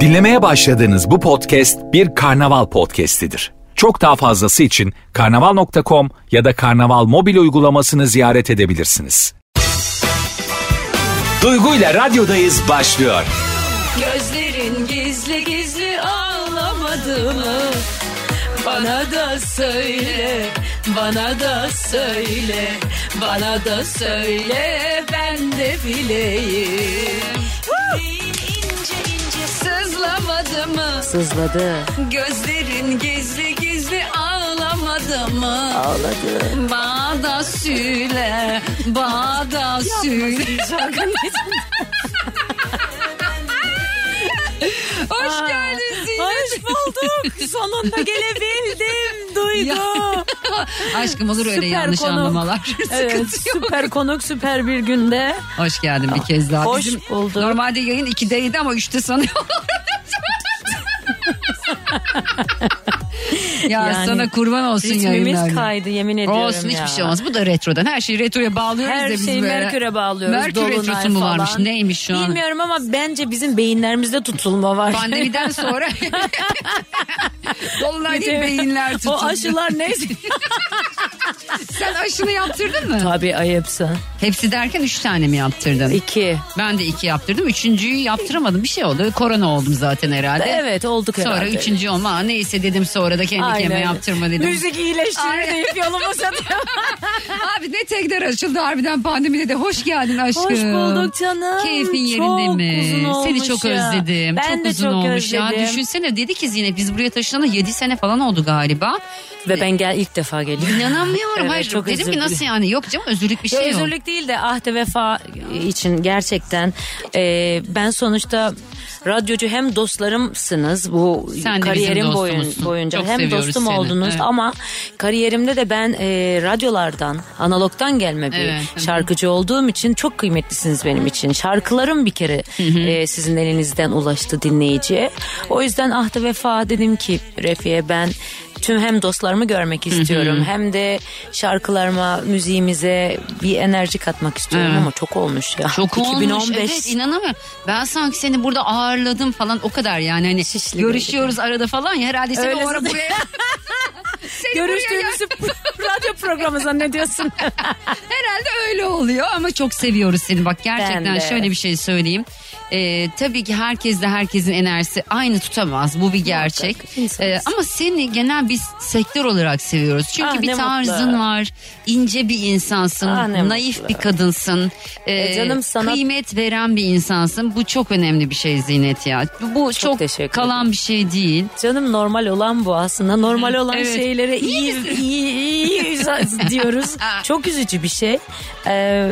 Dinlemeye başladığınız bu podcast bir karnaval podcastidir. Çok daha fazlası için karnaval.com ya da karnaval mobil uygulamasını ziyaret edebilirsiniz. Duygu ile radyodayız başlıyor. Gözlerin gizli gizli ağlamadı mı? Bana da söyle, bana da söyle, bana da söyle ben de bileyim. Sızlamadı mı? Sızladı. Gözlerin gizli gizli ağlamadı mı? Ağladı. Bana da söyle, bana da söyle. Hoş geldin. Hoş bulduk. Sonunda gelebildim. Duygu. Aşkım olur öyle Süper yanlış konu. anlamalar. Evet Sıkıntı yok. süper konuk süper bir günde. Hoş geldin bir kez daha. Hoş bulduk. Normalde yayın 2'deydi ama 3'te sanıyorum. ya Yani sana kurban olsun Ritmimiz yayınlar. kaydı yemin ediyorum Olsun ya. hiçbir şey olmaz. Bu da retrodan. Her şeyi retroya bağlıyoruz Her da biz şeyi böyle. Merkür'e bağlıyoruz. Merkür retrosu mu falan. varmış? Neymiş şu an? Bilmiyorum ama bence bizim beyinlerimizde tutulma var. Pandemiden sonra Dolunay değil beyinler tutuldu. O aşılar neyse. Sen aşını yaptırdın mı? Tabii ayıpsın. Hepsi derken üç tane mi yaptırdın? İki. Ben de iki yaptırdım. Üçüncüyü yaptıramadım. Bir şey oldu. Korona oldum zaten herhalde. Evet olduk Sonra herhalde. üçüncü olma. Aa, Neyse dedim sonra da kendi Aynen. kendime yaptırma dedim. Müzik iyileştirir Aynen. deyip yoluma satıyor. Abi ne tekrar açıldı harbiden pandemide de. Hoş geldin aşkım. Hoş bulduk canım. Keyfin yerinde Çok mi? uzun olmuş Seni çok ya. özledim. Ben çok de uzun çok olmuş ya. özledim. Düşünsene dedi ki Zinet biz buraya taşınalı 7 sene falan oldu galiba. Ve ben gel ilk defa geliyorum. İnanamıyorum. Evet, Hayır çok dedim özür ki nasıl yani? Yok canım özürlük bir şey yok. özürlük değil de ahde vefa için gerçekten e, ben sonuçta radyocu hem dostlarımsınız bu Sen kariyerim boyun, boyunca Çok hem dostum seni, oldunuz evet. ama kariyerimde de ben e, radyolardan analogdan gelme bir Evet. şarkıcı olduğum için çok kıymetlisiniz benim için şarkılarım bir kere e, sizin elinizden ulaştı dinleyiciye o yüzden ahde vefa dedim ki Refiye ben tüm hem dostlarımı görmek istiyorum hem de şarkılarıma müziğimize bir enerji katmak istiyorum Evet. ama çok olmuş ya. Çok 2015 olmuş evet inanamıyorum. Ben sanki seni burada ağırladım falan o kadar yani hani Şişli görüşüyoruz arada falan ya herhalde seni Öyle o ara buraya Seni Görüştüğümüzü radyo programı zannediyorsun. Herhalde öyle oluyor ama çok seviyoruz seni. Bak gerçekten şöyle bir şey söyleyeyim. Ee, tabii ki herkes de herkesin enerjisi aynı tutamaz. Bu bir gerçek. Ee, ama seni genel biz sektör olarak seviyoruz. Çünkü Ah, bir tarzın mutlu. var. ince bir insansın. Ah, naif mutlu. bir kadınsın. Ee, E, canım sana- Kıymet veren bir insansın. Bu çok önemli bir şey Zinet ya. Bu çok, teşekkür kalan bir şey değil. Canım normal olan bu aslında. Normal olan Evet. şeylere iyi iyi, iyi, iyi diyoruz. Çok üzücü bir şey. Ee,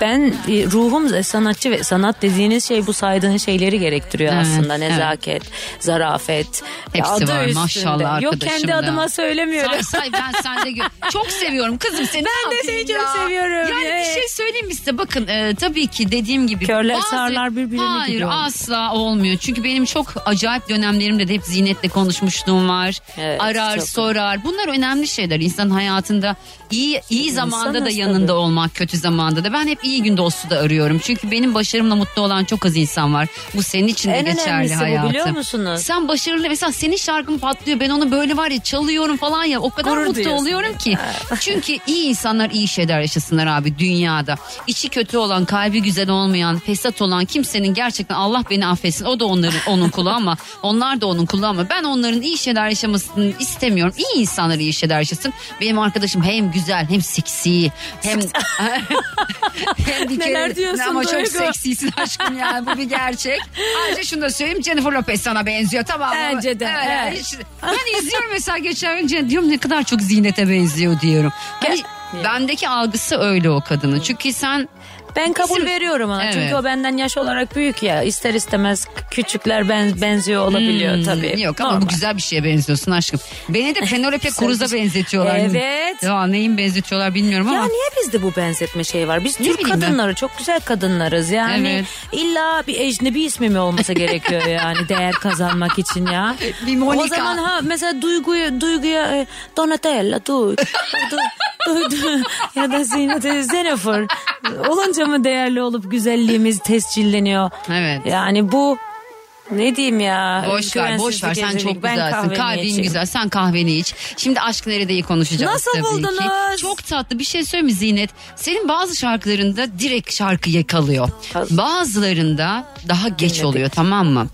ben e, ruhum sanatçı ve sanat dediğiniz şey bu saydığın şeyleri gerektiriyor Evet, aslında. evet. Nezaket, zarafet. Hepsi adı var, üstünde. maşallah Yok arkadaşım kendi da. adıma söylemiyorum. Say say ben sende çok seviyorum kızım seni. Ben de seni yapayım çok seviyorum. Yani Evet. bir şey söyleyeyim mi size bakın e, tabii ki dediğim gibi. Körler sağırlar birbirini Hayır gidiyor. asla olmuyor. Çünkü benim çok acayip dönemlerimde de hep Zinet'le konuşmuşluğum var. Evet, Arar sorar. Bunlar önemli şeyler. İnsan hayatında iyi iyi zamanda da yanında tabii. olmak kötü zamanda da. Ben hep iyi gün dostu da arıyorum. Çünkü benim başarımla mutlu olan çok az insan var. Bu senin için de En geçerli bu, hayatım. biliyor musunuz? Sen başarılı mesela senin şarkın patlıyor. Ben onu böyle var ya çalıyorum falan ya. O kadar Gurur mutlu duyuyorsun. oluyorum ki. Çünkü iyi insanlar iyi şeyler yaşasınlar abi dünyada. İçi kötü olan, kalbi güzel olmayan, fesat olan kimsenin gerçekten Allah beni affetsin. O da onların onun kulu ama onlar da onun kulu ama ben onların iyi şeyler yaşamasını istemiyorum. İyi insanlar iyi şeyler yaşasın. Benim arkadaşım hem güzel hem seksi hem hem bir Neler kere diyorsun ama çok Duygu? seksisin aşkım yani bu bir gerçek. Ayrıca şunu da söyleyeyim Jennifer Lopez sana benziyor tamam mı? Bence de, Evet, evet. hiç- ben izliyorum mesela geçen önce diyorum ne kadar çok ziynete benziyor diyorum. Hani bendeki algısı öyle o kadının. Çünkü sen Ben kabul İsim- veriyorum ona. Evet. Çünkü o benden yaş olarak büyük ya. İster istemez küçükler ben, benziyor olabiliyor Hmm, tabii. Yok ama bu Normal. güzel bir şeye benziyorsun aşkım. Beni de Penelope Cruz'a benzetiyorlar. Evet. Ya neyin benzetiyorlar bilmiyorum ama. Ya niye bizde bu benzetme şey var? Biz Ne Türk bileyim ben. kadınları çok güzel kadınlarız. Yani Evet. illa bir ecnebi ismi mi olması gerekiyor yani değer kazanmak için ya? Bir Monica. O zaman ha mesela duyguya duyguya e, Donatella duy. ya da Zenefer olunca mı değerli olup güzelliğimiz tescilleniyor? Evet. Yani bu ne diyeyim ya? Boş ver, boş ver. Sen çok ben güzelsin. Kalbin içeyim. güzel. Sen kahveni iç. Şimdi aşk neredeyi konuşacağız Nasıl tabii buldunuz? ki. Çok tatlı. Bir şey söyleyeyim mi Zinet? Senin bazı şarkılarında direkt şarkı yakalıyor. Bazılarında daha geç oluyor tamam mı?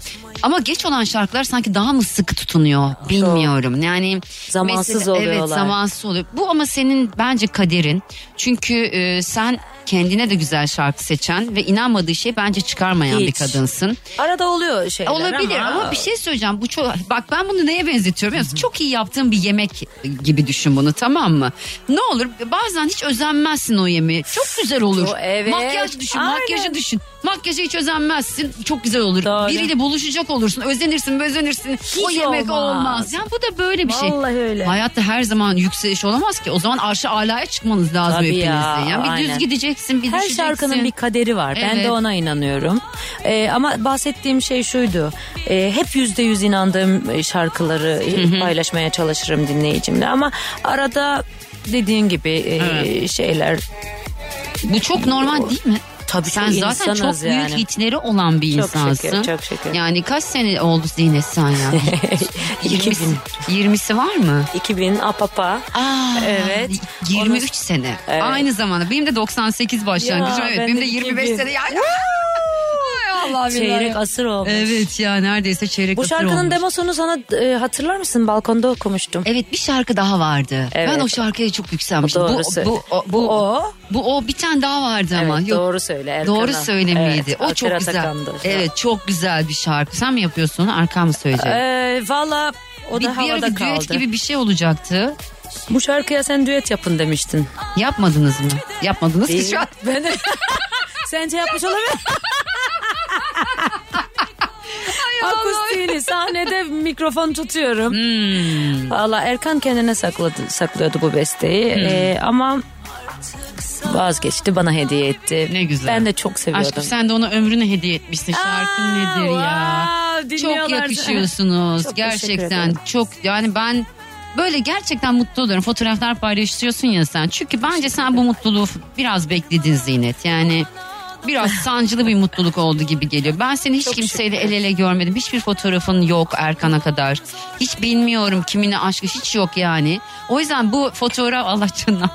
Ama geç olan şarkılar sanki daha mı sıkı tutunuyor bilmiyorum. Yani Zamansız mesela- Evet oluyorlar. zamansız oluyor. Bu ama senin bence kaderin. Çünkü e, sen kendine de güzel şarkı seçen ve inanmadığı şey bence çıkarmayan bir Hiç. kadınsın. Arada oluyor şeyler Olabilir ama... bir şey söyleyeceğim. Bu çok bak ben bunu neye benzetiyorum musun? Çok iyi yaptığın bir yemek gibi düşün bunu tamam mı? Ne olur bazen hiç özenmezsin o yemeği. Çok güzel olur. Çok- evet. Makyaj düşün, Aynen. makyajı düşün. Makyaja hiç özenmezsin. Çok güzel olur. Doğru. Biriyle buluşacak olursun. Özenirsin, özenirsin. o yemek olmaz. olmaz. Yani bu da böyle bir şey. Vallahi öyle. Hayatta her zaman yükseliş olamaz ki. O zaman arşı alaya çıkmanız lazım Tabii hepinizde. ya, yani bir düz aynen. gideceksin, bir Her düşeceksin. şarkının bir kaderi var. Ben Evet. de ona inanıyorum. Ee, ama bahsettiğim şey şuydu. Ee, hep yüzde yüz inandığım e, şarkıları paylaşmaya çalışırım dinleyicimle. Ama arada dediğin gibi e, şeyler Bu çok normal değil mi? Tabii Sen çok zaten çok büyük yani. hitleri olan bir Çok insansın. şükür, çok şükür. Yani kaç sene oldu Zinet sen ya? 20'si, 20'si var mı? 2000 apapa. Aa, Evet. 23 Onu- sene. Evet. Aynı zamanda. Benim de 98 başlangıcım. Ya, evet. ben Benim de de 25 2000. sene. Ya, ya. Ay Allah Çeyrek billahi. asır olmuş. Evet ya neredeyse çeyrek Bu asır şarkının olmuş. demosunu sana e, hatırlar mısın? Balkonda okumuştum. Evet bir şarkı daha vardı. Evet. Ben o şarkıya çok yükselmiştim. Doğru bu, bu, o, bu, Bu o. Bu o bir tane daha vardı ama. Evet, Yok, doğru söyle Erkan'a. Doğru söylemeydi. Evet, o çok güzel. Atakan'dı. Evet çok güzel bir şarkı. Sen mi yapıyorsun onu Arkan mı söyleyecek? Ee, Valla o bir, da bir havada bir kaldı. düet gibi bir şey olacaktı. Bu şarkıya sen düet yapın demiştin. Yapmadınız mı? Yapmadınız ki şu an. Ben de... Sence yapmış olabilir. Akustiğini sahnede mikrofon tutuyorum. Hmm. Valla Erkan kendine sakladı, saklıyordu bu besteyi. Hmm. Ee, ama vazgeçti bana hediye etti. Ne güzel. Ben de çok seviyordum. Aşkım sen de ona ömrünü hediye etmişsin. Şarkın Aa, nedir ya? wow, Çok yakışıyorsunuz. Çok gerçekten çok yani ben böyle gerçekten mutlu oluyorum. Fotoğraflar paylaşıyorsun ya sen. Çünkü bence sen bu mutluluğu biraz bekledin Zinet. Yani biraz sancılı bir mutluluk oldu gibi geliyor. Ben seni hiç Çok kimseyle şükür. el ele görmedim. Hiçbir fotoğrafın yok Erkan'a kadar. Hiç bilmiyorum kimine aşkı hiç yok yani. O yüzden bu fotoğraf Allah almasın.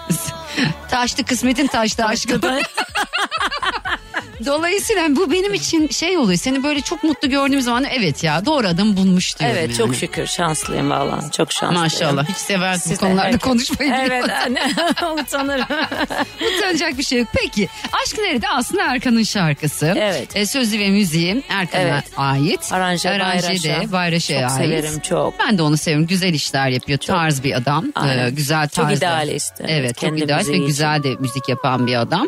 Taştı kısmetin taştı aşkım. Dolayısıyla bu benim için şey oluyor. Seni böyle çok mutlu gördüğüm zaman evet ya doğru adam bulmuş diyorum Evet yani. çok şükür şanslıyım valla. Çok şanslıyım. Maşallah hiç seversin bu Siz de konularda herkes- konuşmayı Evet anne utanırım. Utanacak bir şey yok. Peki Aşk Nerede aslında Erkan'ın şarkısı. Evet. E, sözü ve müziği Erkan'a Evet. ait. Aranje Aranje Bayraş'a. de Bayraş'a Çok ait. severim, çok. Ben de onu severim. Güzel işler yapıyor. Tarz bir adam. Aynen. Ee, güzel Çok tarzda. idealist, evet, Evet çok idealist ve güzel de müzik yapan bir adam.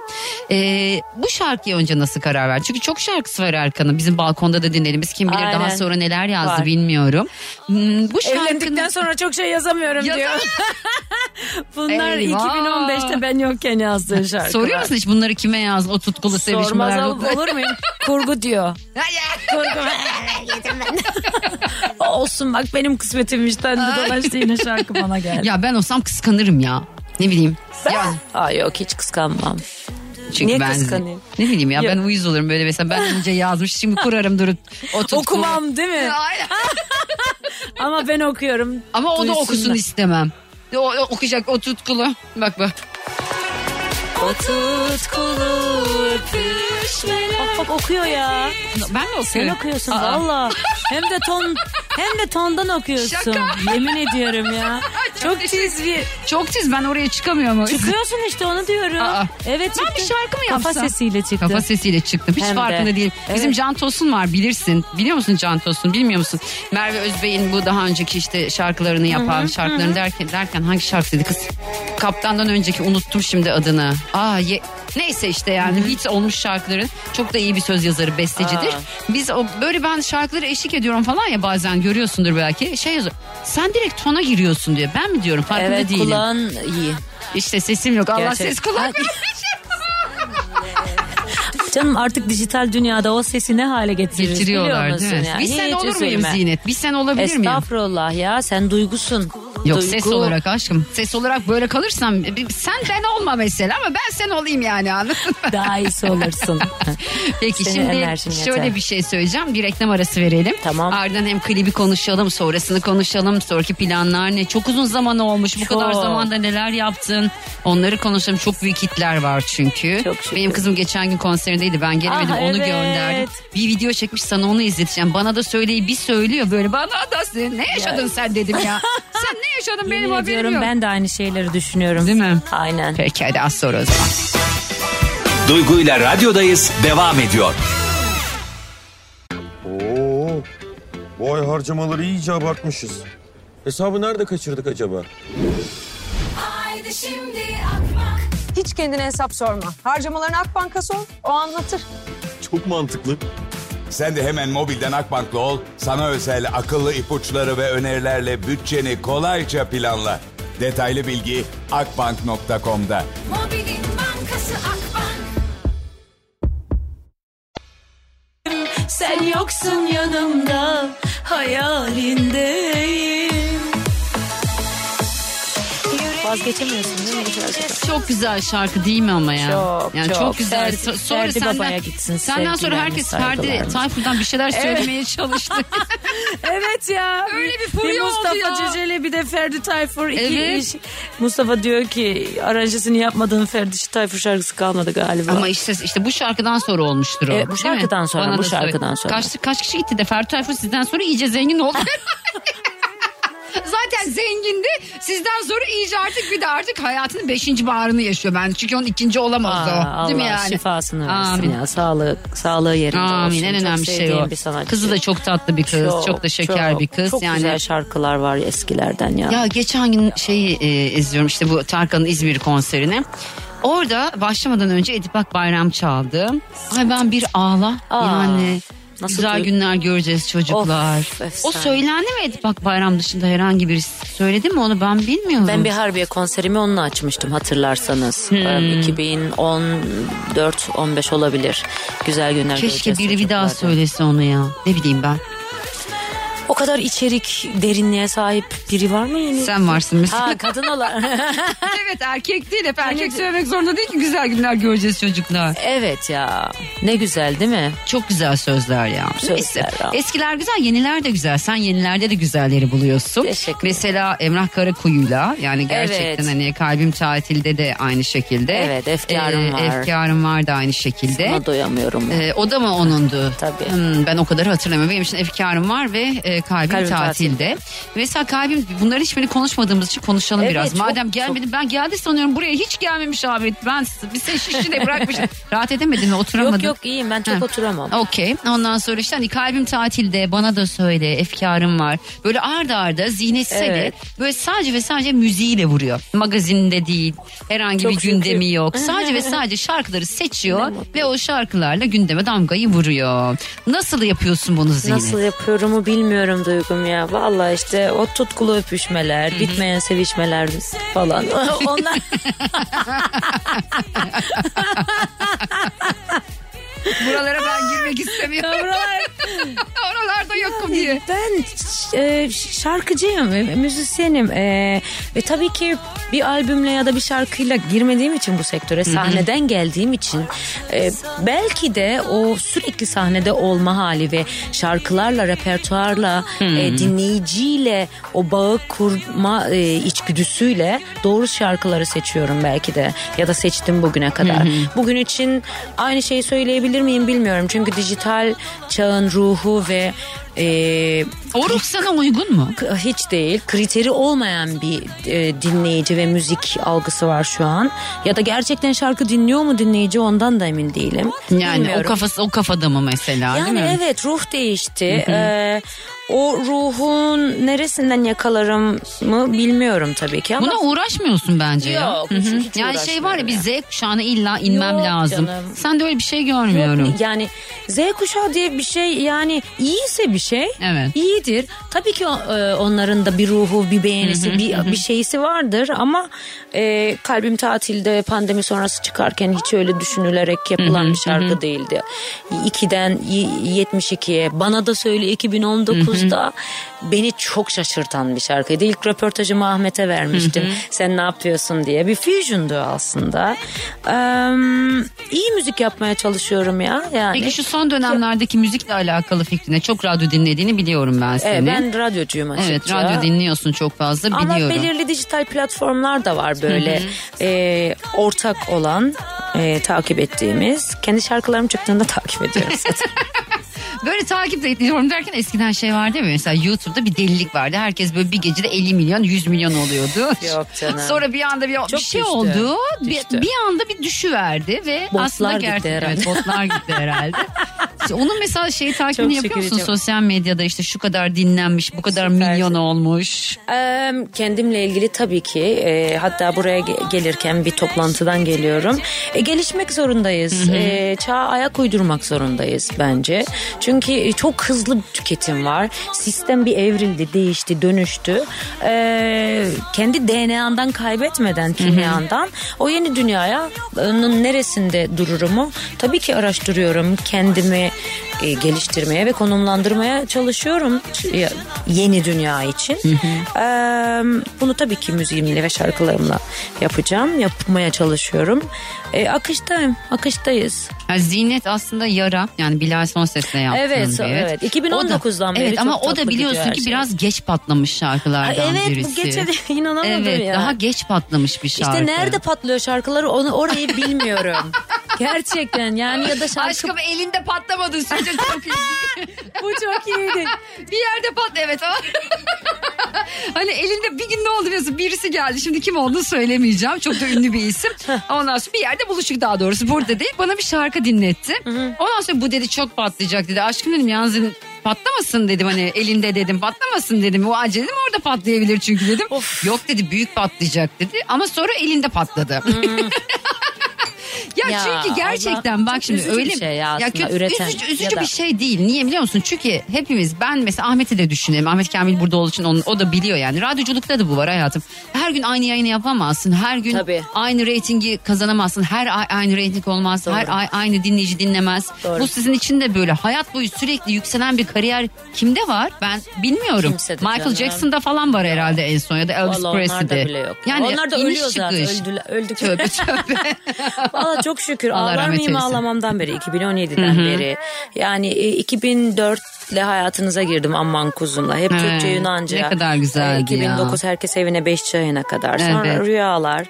Ee, bu şarkıya önce nasıl karar ver? Çünkü çok şarkısı var Erkan'ın. Bizim balkonda da dinlediğimiz kim bilir daha Aynen. sonra neler yazdı Var. bilmiyorum. Hmm, bu şarkının... Evlendikten sonra çok şey yazamıyorum Yazam- diyor. Bunlar Eyvah. 2015'te ben yokken yazdığı şarkılar. Soruyor musun hiç bunları kime yazdı? O tutkulu Sormaz sevişmeler. ol- olur muyum? Kurgu diyor. Kurgu. Olsun bak benim kısmetimmiş. Döndü dolaştı yine şarkı bana geldi. ya ben olsam kıskanırım ya. Ne bileyim. Ya, Aa, yok hiç kıskanmam. Çünkü Niye ben kıskanayım? ne bileyim ya Yok. ben uyuz olurum böyle mesela ben önce yazmış şimdi kurarım durup o tutkulu. Okumam değil mi? Aynen. Ama ben okuyorum. Ama o da okusun istemem. O, o okuyacak o tutkulu. Bak bak. O tutkulu öpüşmeler. Bak bak okuyor ya. Ben mi Sen okuyorum? okuyorsun Aa. valla. Hem de ton hem de tondan okuyorsun. Şaka. Yemin ediyorum ya. Çok tiz bir. Çok tiz ben oraya çıkamıyorum. Çıkıyorsun işte onu diyorum. Aa. Evet Ben çıktı. bir şarkı mı Kafa yapsam? sesiyle çıktı. Kafa sesiyle çıktım. Hiç Hem de. farkında değilim. Bizim Evet. Can Tosun var bilirsin. Biliyor musun Can Tosun? Bilmiyor musun? Merve Özbey'in bu daha önceki işte şarkılarını yapan şarkılarını derken derken hangi şarkıydı kız? Kaptandan önceki unuttum şimdi adını. Aa ye- neyse işte yani hit olmuş şarkıların çok da iyi bir söz yazarı, bestecidir. Aa. Biz o böyle ben şarkıları eşlik ediyorum falan ya bazen görüyorsundur belki. Şey yazıyor. Sen direkt tona giriyorsun diyor. Ben mi diyorum? Farkında Evet değilim. kulağın iyi. İşte sesim yok. Allah Gerçek- ses kulak. Canım artık dijital dünyada o sesi ne hale getirir Getiriyorlar değil mi? ya? Bir sen Hiç olur muyum. Zinet? Bir sen olabilir miyim? Estağfurullah ya sen duygusun. Yok Duygu- ses olarak aşkım. Ses olarak böyle kalırsam bir- sen ben olma mesela ama ben sen olayım yani anladın mı? Daha iyisi olursun. Peki Senin şimdi şöyle yeter. bir şey söyleyeceğim. Bir reklam arası verelim. Tamam. Ardından hem klibi konuşalım, sonrasını konuşalım. Sonraki planlar ne? Çok uzun zaman olmuş. Bu Çok. kadar zamanda neler yaptın? Onları konuşalım. Çok büyük hitler var çünkü. Çok şükür. Benim kızım geçen gün konserindeydi. Ben gelemedim. Ah, onu evet. gönderdim. Bir video çekmiş sana onu izleteceğim. Bana da söyleyi bir söylüyor böyle. Bana da ne yaşadın sen dedim ya. sen ne yaşadın benim Yemin haberim ediyorum yok. ben de aynı şeyleri düşünüyorum. Değil mi? Aynen. Peki hadi az sonra o zaman. Duygu ile radyodayız devam ediyor. Oo, bu ay harcamaları iyice abartmışız. Hesabı nerede kaçırdık acaba? Haydi şimdi Akbank. Hiç kendine hesap sorma. Harcamalarını Akbank'a sor, o anlatır. Çok mantıklı. Sen de hemen mobilden Akbank'la ol. Sana özel akıllı ipuçları ve önerilerle bütçeni kolayca planla. Detaylı bilgi akbank.com'da. Mobilin bankası Akbank. Sen yoksun yanımda hayalindeyim. Vazgeçemiyorsun değil mi bu şarkıdan? Çok güzel şarkı değil mi ama ya? Çok, yani çok, çok. güzel. Ferdi- So- sonra Ferdi senden, Baba'ya gitsin, Senden sonra herkes Ferdi. Tayfur'dan bir şeyler söylemeye çalıştı. Evet ya. Öyle bir furya oldu Mustafa ya. Ceceli bir de Ferdi Tayfur. iki Evet. iş. Mustafa diyor ki aranjesini yapmadığın Ferdi Tayfur şarkısı kalmadı galiba. ama işte işte bu şarkıdan sonra olmuştur o. Evet, bu şarkıdan sonra, Bana bu şarkıdan sonra. Kaç, kaç kişi gitti de Ferdi Tayfur sizden sonra iyice zengin oldu. Zengindi. Sizden sonra iyice artık bir de artık hayatının beşinci baharını yaşıyor ben. Çünkü onun ikinci olamaz Aa, o. Değil mi Allah yani? şifasını versin Amin. ya. Sağlık, sağlığı yerinde olsun. Amin en Çok önemli şey o. Kızı da çok tatlı bir kız. Çok, da şeker çok, bir kız. Çok yani güzel şarkılar var eskilerden ya. Ya geçen gün şeyi e, izliyorum işte bu Tarkan'ın İzmir konserini. Orada başlamadan önce Edip Akbayram çaldı. Ay ben bir ağla. Aa, yani nasıl güzel günler göreceğiz çocuklar. Of, o söylendi mi Edip Akbayram dışında herhangi birisi söyledi mi onu ben bilmiyorum. Ben bir Harbiye konserimi onunla açmıştım hatırlarsanız. Hmm. Ee, 2014-15 olabilir. Güzel günler Keşke göreceğiz biri bir daha söylese onu ya. Ne bileyim ben. O kadar içerik derinliğe sahip biri var mı yeni? Sen varsın mesela. Ha kadın olan. evet erkek değil hep erkek söylemek zorunda değil ki güzel günler göreceğiz çocuklar. evet ya. Ne güzel değil mi? Çok güzel sözler ya. Sözler Neyse. ya. Eskiler güzel, yeniler de güzel. Sen yenilerde de güzelleri buluyorsun. Teşekkür Mesela Emrah Karakuyu'yla yani gerçekten Evet. hani kalbim tatilde de aynı şekilde. Evet, Efkarım var. Efkarım var da aynı şekilde. Ona doyamıyorum. Ee, o da mı onundu? Tabii. Hmm, ben o kadar hatırlamıyorum. Benim için efkarım var ve e, kalbim, Kalbim tatilde. Mesela kalbim bunların hiçbirini konuşmadığımız için konuşalım Evet, biraz. çok- Madem gelmedi ben geldi sanıyorum buraya hiç gelmemiş abi. Ben bir seni şişine bırakmış. Rahat edemedin mi oturamadın? Yok yok iyiyim ben çok Ha. oturamam. Okey. Ondan sonra işte hani kalbim tatilde bana da söyle efkarım var. Böyle arda arda zihnetsel Evet. böyle sadece ve sadece müziğiyle vuruyor. Magazinde değil herhangi Çok bir gündemi şükür. yok. Sadece ve sadece şarkıları seçiyor ve o şarkılarla gündeme damgayı vuruyor. Nasıl yapıyorsun bunu Zine? Nasıl yapıyorumu bilmiyorum duygum ya. Vallahi işte o tutkulu öpüşmeler, bitmeyen sevişmeler falan. Onlar Buralara ben girmek istemiyorum. Oralarda yokum diye. Ben e, şarkıcıyım, müzisyenim e, ve tabii ki bir albümle ya da bir şarkıyla girmediğim için bu sektöre sahneden geldiğim için e, belki de o sürekli sahnede olma hali ve şarkılarla, repertuarla, e, dinleyiciyle o bağı kurma e, içgüdüsüyle doğru şarkıları seçiyorum belki de ya da seçtim bugüne kadar. Bugün için aynı şeyi söyleyebilir miyim bilmiyorum çünkü dijital çağın ruhu ve e, O ruh sana uygun mu? Hiç değil. Kriteri olmayan bir e, dinleyici ve müzik algısı var şu an. Ya da gerçekten şarkı dinliyor mu dinleyici ondan da emin değilim. Yani Bilmiyorum. o kafası o kafada mı mesela değil Yani evet ruh değişti. Ee, o ruhun neresinden yakalarım mı bilmiyorum tabii ki ama Buna uğraşmıyorsun bence ya. Yok, hiç- yani şey var ya bir uğraşmıyorum Z kuşağına illa inmem Yok lazım. canım. Sen de öyle bir şey görmüyorum. Yok, yani Z kuşağı diye bir şey yani iyiyse bir şey Evet. iyidir. Tabii ki e, onların da bir ruhu, bir beğenisi, bir, bir şeysi vardır ama e, kalbim tatilde pandemi sonrası çıkarken hiç öyle düşünülerek yapılan bir şarkı değildi. 2'den y- 72'ye bana da söyle 2019 2019'da beni çok şaşırtan bir şarkıydı. İlk röportajımı Ahmet'e vermiştim. Sen ne yapıyorsun diye. Bir fusion'du aslında. Eee iyi müzik yapmaya çalışıyorum ya. Yani. Peki şu son dönemlerdeki müzikle alakalı fikrine çok radyo dinlediğini biliyorum ben Evet, seni. ben radyocuyum açıkça. Evet radyo dinliyorsun çok fazla Ama biliyorum. belirli dijital platformlar da var böyle e, ortak olan e, takip ettiğimiz. Kendi şarkılarım çıktığında takip ediyorum zaten. Böyle takip de ediyorum derken eskiden şey vardı ya mesela YouTube'da bir delilik vardı. Herkes böyle bir gecede 50 milyon 100 milyon oluyordu. Yok canım. Sonra bir anda bir, bir Çok şey düştü. oldu. Bir, Düştü. bir anda bir düşüverdi ve Botlar aslında gitti gerçekten herhalde. evet, botlar gitti herhalde. İşte Onun mesela şeyi takibini Çok yapıyor musun? Sosyal medyada işte şu kadar dinlenmiş, bu kadar Süpersin. milyon olmuş. Kendimle ilgili tabii ki e, hatta buraya ge- gelirken bir toplantıdan geliyorum. E, gelişmek zorundayız. E, çağa ayak uydurmak zorundayız bence. Çünkü e, çok hızlı bir tüketim var. Sistem bir evrildi, değişti, dönüştü. E, kendi DNA'ndan kaybetmeden, kimyandan o yeni dünyaya onun neresinde dururumu tabii ki araştırıyorum. Kendimi e, geliştirmeye ve konumlandırmaya çalışıyorum yeni dünya için. Eee, bunu tabii ki müziğimle ve şarkılarımla yapacağım. Yapmaya çalışıyorum. E, akıştayım. Akıştayız. Yani Zinet aslında yara yani Bilal Sonses'le yaptığın Evet, bir. evet. 2019'dan O da, beri Evet ama o da biliyorsun ki şey. biraz geç patlamış şarkılardan Ay, evet birisi. bu gece de inanamadım Evet ya. daha geç patlamış bir şarkı. İşte nerede patlıyor şarkıları onu orayı bilmiyorum. Gerçekten yani ya da şarkı Aşkım elinde patlamadı sürece çok iyi. bu çok iyiydi. bir yerde pat evet ama. hani elinde bir gün ne oldu biliyorsun birisi geldi şimdi kim olduğunu söylemeyeceğim çok da ünlü bir isim. Ondan sonra bir yerde buluştuk daha doğrusu burada değil bana bir şarkı dinletti. Ondan sonra bu dedi çok patlayacak dedi aşkım dedim yalnız dedim, patlamasın dedim hani elinde dedim patlamasın dedim o acele dedim orada patlayabilir çünkü dedim. Yok dedi büyük patlayacak dedi ama sonra elinde patladı. Ya, Ya çünkü gerçekten Allah, bak çok şimdi üzücü öyle bir şey ya ya aslında, kötü, üreten üzücü, ya üzücü da- bir şey değil. Niye biliyor musun? Çünkü hepimiz ben mesela Ahmet'i de düşünelim. Ahmet Kamil burada olduğu için onu, o da biliyor yani. Radyoculukta da bu var hayatım. Her gün aynı yayını yapamazsın. Her gün Tabii. aynı reytingi kazanamazsın. Her ay aynı reyting olmaz. Her ay aynı dinleyici dinlemez. Doğru. Bu sizin için de böyle. Hayat boyu sürekli yükselen bir kariyer kimde var? Ben bilmiyorum. Kimsede Michael canım. Jackson'da falan var herhalde en son ya da Elvis Vallahi onlar da Presley'de. bile yok. Yani onlar da iniş ölüyor zaten. çıkış. Öldüler, öldük. Tövbe tövbe. Valla çok şükür. Allah Ağlar mıyım eylesin. ağlamamdan beri 2017'den beri. Yani e, 2004 ile hayatınıza girdim Amman Kuzum'la. Hep He, Türkçe Yunanca. ne kadar güzeldi E, 2009 herkes evine 5 çayına kadar. Sonra Evet. rüyalar.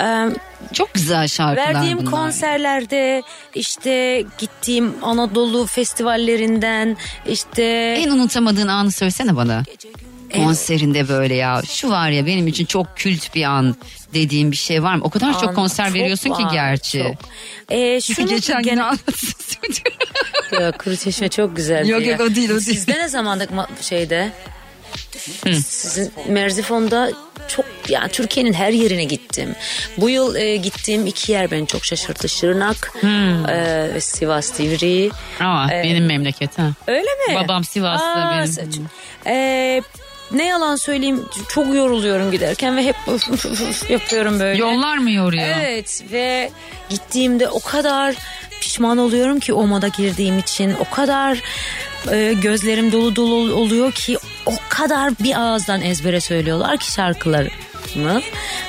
E, Çok güzel şarkılar Verdiğim bunlar. konserlerde işte gittiğim Anadolu festivallerinden işte En unutamadığın anı söylesene bana. Konserinde böyle ya. Şu var ya benim için çok kült bir an dediğim bir şey var mı? O kadar çok An- konser çok veriyorsun ki var, gerçi. çok. E, şunu Geçen gün gene- anlatsın. Ya, Kuru Çeşme çok güzel. Yok, yok, o değil, o değil. Sizde ne zamandık ma- şeyde? Sizin Merzifon'da çok yani Türkiye'nin her yerine gittim. Bu yıl e, gittiğim iki yer beni çok şaşırttı. Şırnak e, ve Sivas Divriği. Ama E, benim memleket ha. Öyle mi? Babam Sivaslı Aa, benim. E, ne yalan söyleyeyim çok yoruluyorum giderken ve hep yapıyorum böyle. Yollar mı yoruyor? Evet ve gittiğimde o kadar pişman oluyorum ki o moda girdiğim için o kadar e, gözlerim dolu dolu oluyor ki o kadar bir ağızdan ezbere söylüyorlar ki şarkılarımı.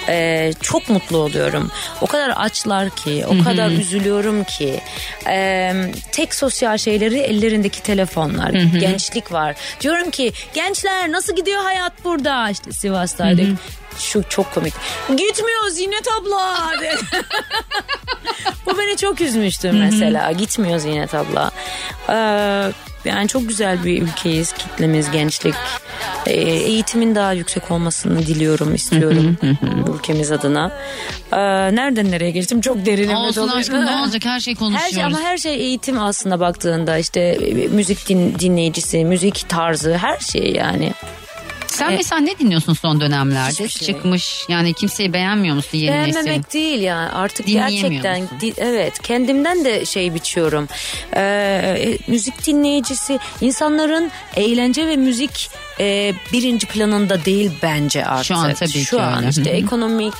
E, çok mutlu oluyorum. O kadar açlar ki, o kadar üzülüyorum ki. E, tek sosyal şeyleri ellerindeki telefonlar. Gençlik var. Diyorum ki gençler nasıl gidiyor hayat burada? İşte Sivas'taydık. Şu çok komik. Gitmiyor Zinet abla. Bu beni çok üzmüştü mesela. Gitmiyor Zinet abla. Ee, yani çok güzel bir ülkeyiz. Kitlemiz, gençlik. Ee, eğitimin daha yüksek olmasını diliyorum, istiyorum ülkemiz adına. Ee, nereden nereye geçtim? Çok derine Olsun aşkım ne olacak her şey her konuşuyoruz. şey, ama her şey eğitim aslında baktığında işte e, müzik din, dinleyicisi, müzik tarzı her şey yani. Sen mesela ne dinliyorsun son dönemlerde? Hiçbir şey. Çıkmış yani kimseyi beğenmiyor musun yeni nesil? Beğenmemek değil yani artık Dinleyemiyor gerçekten musun? di- evet kendimden de şey biçiyorum. Ee, e, müzik dinleyicisi insanların eğlence ve müzik e, birinci planında değil bence artık. Şu an tabii ki Şu an öyle. işte ekonomik,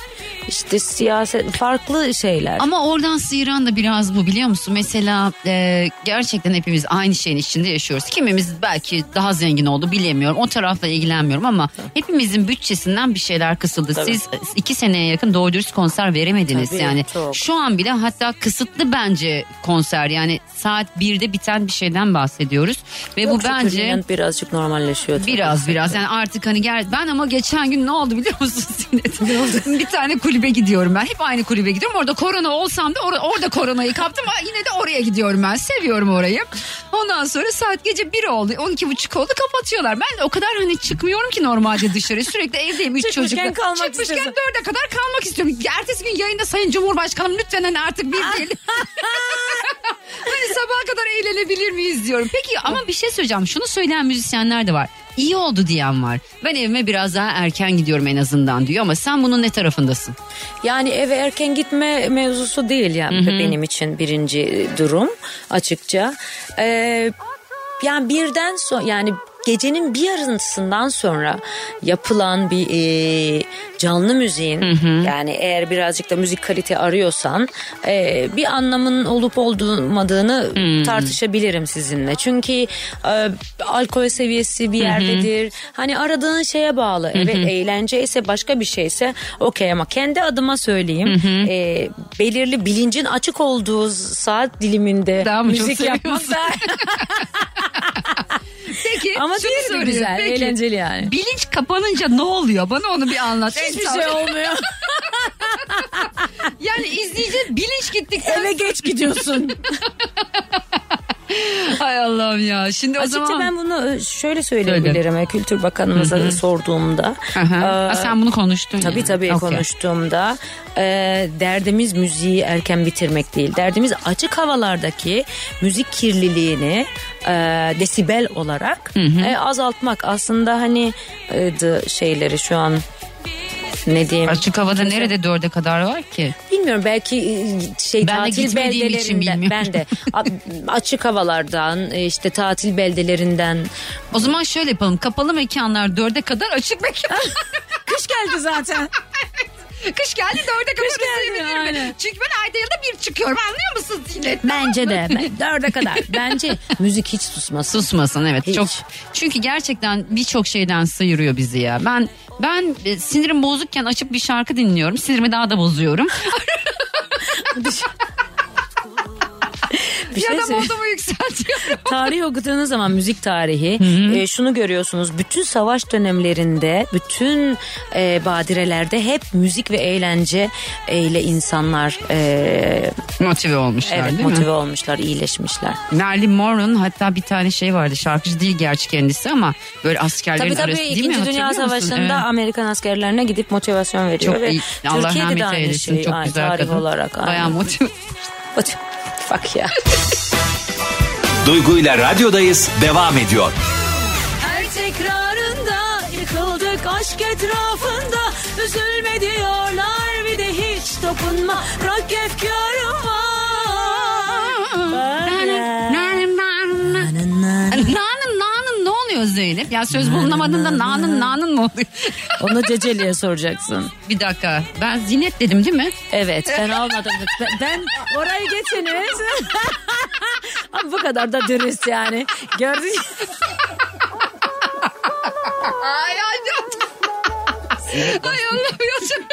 işte siyaset farklı şeyler. Ama oradan sıyıran da biraz bu biliyor musun? Mesela e, gerçekten hepimiz aynı şeyin içinde yaşıyoruz. Kimimiz belki daha zengin oldu bilemiyorum. O tarafla ilgilenmiyorum ama hepimizin bütçesinden bir şeyler kısıldı. Tabii. Siz iki seneye yakın doğru dürüst konser veremediniz Tabii, yani. çok. Şu an bile hatta kısıtlı bence konser yani saat 1'de biten bir şeyden bahsediyoruz. Ve Yok, bu bence birazcık normalleşiyor. tabii. Biraz biraz yani artık hani gel ben ama geçen gün ne oldu biliyor musun Sinet? bir tane kulübe gidiyorum ben. Hep aynı kulübe gidiyorum. Orada korona olsam da or- orada koronayı kaptım. ama Yine de oraya gidiyorum ben. Seviyorum orayı. Ondan sonra saat gece 1 oldu. 12 buçuk oldu kapatıyorlar. Ben de o kadar hani çıkmıyorum ki normalde dışarı. Sürekli evdeyim 3 Çıkmışken çocukla. kalmak Çıkmışken istiyorsun. 4'e kadar kalmak istiyorum. Ertesi gün yayında Sayın Cumhurbaşkanım lütfen hani artık bir değil. hani sabaha kadar eğlenebilir miyiz diyorum. Peki ama bir şey söyleyeceğim. Şunu söyleyen müzisyenler de var. İyi oldu diyen var. Ben evime biraz daha erken gidiyorum en azından diyor ama sen bunun ne tarafındasın? Yani eve erken gitme mevzusu değil yani benim için birinci durum açıkça. Ee, yani birden sonra yani gecenin bir yarısından sonra yapılan bir e, canlı müziğin yani eğer birazcık da müzik kalite arıyorsan e, bir anlamın olup olmadığını tartışabilirim sizinle. Çünkü e, alkol seviyesi bir yerdedir. Hani aradığın şeye bağlı. Evet eğlence ise başka bir şeyse okey ama kendi adıma söyleyeyim. e, belirli bilincin açık olduğu saat diliminde Daha müzik yapmak Peki Ama şunu diğeri de güzel, Peki, eğlenceli yani. Bilinç kapanınca ne oluyor? Bana onu bir anlat. Hiçbir şey olmuyor. Yani izleyici bilinç gittikten Eve geç gidiyorsun. Hay Allah'ım ya. Şimdi o Açıkça zaman... ben bunu şöyle söyleyebilirim. e, Kültür Bakanımıza sorduğumda. Aha. Ee, sen bunu konuştun Tabii yani. tabii Okey. konuştuğumda e, derdimiz müziği erken bitirmek değil. Derdimiz açık havalardaki müzik kirliliğini e, desibel olarak e, azaltmak. Aslında hani e, şeyleri şu an ne diyeyim? Açık havada nerede dörde kadar var ki? Bilmiyorum belki e, şey Ben de tatil gitmediğim için bilmiyorum. ben de açık havalardan e, işte tatil beldelerinden O zaman şöyle yapalım. Kapalı mekanlar dörde kadar açık mekan. kış geldi zaten. Kış geldi dörde kadar izleyebilir mi? aynen. Çünkü ben ayda yılda bir çıkıyorum anlıyor musun Zinet? Bence de ben- dörde kadar. Bence müzik hiç susmasın. Susmasın evet. Hiç. Çok çünkü gerçekten birçok şeyden sıyırıyor bizi ya. Ben ben e, sinirim bozukken açıp bir şarkı dinliyorum. Sinirimi daha da bozuyorum. Bir ya şey da söyle- modumu yükseltiyorum. Tarih okuduğunuz zaman müzik tarihi e, şunu görüyorsunuz. Bütün savaş dönemlerinde bütün e, badirelerde hep müzik ve eğlence e, ile insanlar e, Motive olmuşlar evet değil motive mi? olmuşlar, iyileşmişler. Marilyn Monroe'nun hatta bir tane şey vardı. Şarkıcı değil gerçi kendisi ama böyle askerlerin Tabii tabii arası değil mi? İkinci Dünya? Savaşı'nda Evet. Amerikan askerlerine gidip motivasyon veriyor. Çok ve iyi. Allah Türkiye'de de aynı eylesin. şey, Çok güzel tarih kadın. olarak. Bayağı motive. Bak ya. Duygu ile radyodayız devam ediyor. Her tekrarında yıkıldık aşk etrafında Üzülme diyorlar bir de hiç dokunma Bırak efkarıma Nanın nanın oluyor Zeynep? Ya söz bulunamadığında nanın nanın mı oluyor? Onu Ceceli'ye soracaksın. bir dakika ben zinet dedim değil mi? Evet ben almadım. Ben, ben orayı geçiniz. Ama bu kadar da dürüst yani. Gördün? Ay ay Ay Allah'ım yaşam.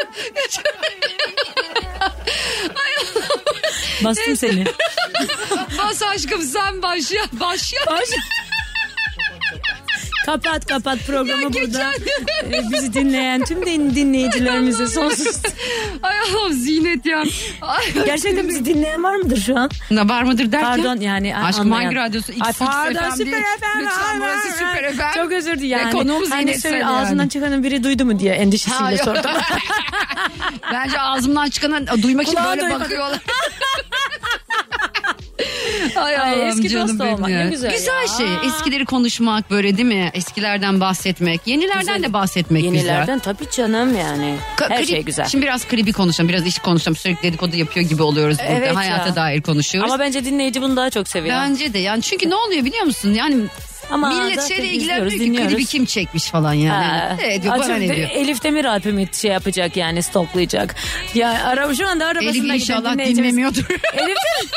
Ay Allah'ım. Bastım seni. Bas aşkım sen başla. Başla. Kapat kapat programı burada. Ee, bizi dinleyen tüm din- dinleyicilerimize sonsuz. Ay Allah'ım zinet ya. Ay. Gerçekten bizi dinleyen var mıdır şu an? Ne var mıdır derken? Pardon yani Aşkım anlayan. hangi radyosu? X, Ay, X pardon FM Süper. FM. Lütfen burası Süper. FM. Çok özür dilerim. Ve Yani. konuğumuz hani Zeynep söyle Söyle ağzından yani. çıkanın biri duydu mu diye endişesiyle Ha, sordum. Bence ağzımdan çıkanı duymak için Kulağa böyle duymak. bakıyorlar. Ay, Ay, eski canım dost benim olmak ya. ne güzel ya. şey. Eskileri konuşmak böyle değil mi? Eskilerden bahsetmek. Yenilerden de bahsetmek Yenilerden güzel. tabii canım yani. Ka- Her klip- şey güzel. Şimdi biraz klibi konuşalım. Biraz iş konuşalım. Sürekli dedikodu yapıyor gibi oluyoruz burada. Evet Hayata ya. dair konuşuyoruz. Ama bence dinleyici bunu daha çok seviyor. Bence de yani çünkü ne oluyor biliyor musun? Yani Ama Millet şeyle ilgilenmiyor ki dinliyoruz. klibi kim çekmiş falan yani. Ha. Ne diyor bana ne diyor. Elif Demir albümü şey yapacak yani stoklayacak. Ya ara, şu anda arabasında Elif giden inşallah dinleyicimiz- dinlemiyordur. Elif de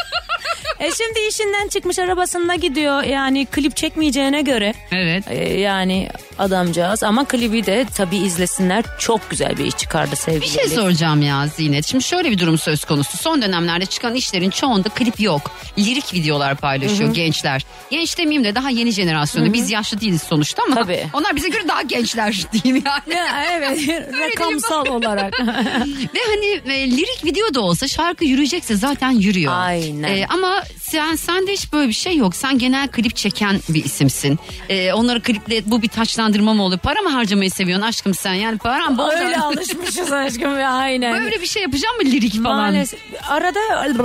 e şimdi işinden çıkmış arabasında gidiyor yani klip çekmeyeceğine göre evet. e, yani adamcağız ama klibi de tabii izlesinler çok güzel bir iş çıkardı sevgili Bir şey Elif. soracağım ya Zinet. Şimdi şöyle bir durum söz konusu. Son dönemlerde çıkan işlerin çoğunda klip yok. Lirik videolar paylaşıyor gençler. Genç demeyeyim de daha yeni jenerasyonda. Biz yaşlı değiliz sonuçta ama Tabii. onlar bize göre daha gençler diyeyim yani. Ya, evet rakamsal olarak. Ve hani e, lirik video da olsa şarkı yürüyecekse zaten yürüyor. Aynen. E, ama sen sende hiç böyle bir şey yok. Sen genel klip çeken bir isimsin. E, onları kliple bu bir taçlandırma mı oluyor? Para mı harcamayı seviyorsun aşkım sen? Yani paran bol. Öyle alışmışız aşkım ya aynen. Böyle bir şey yapacağım mı lirik falan? Maalesef arada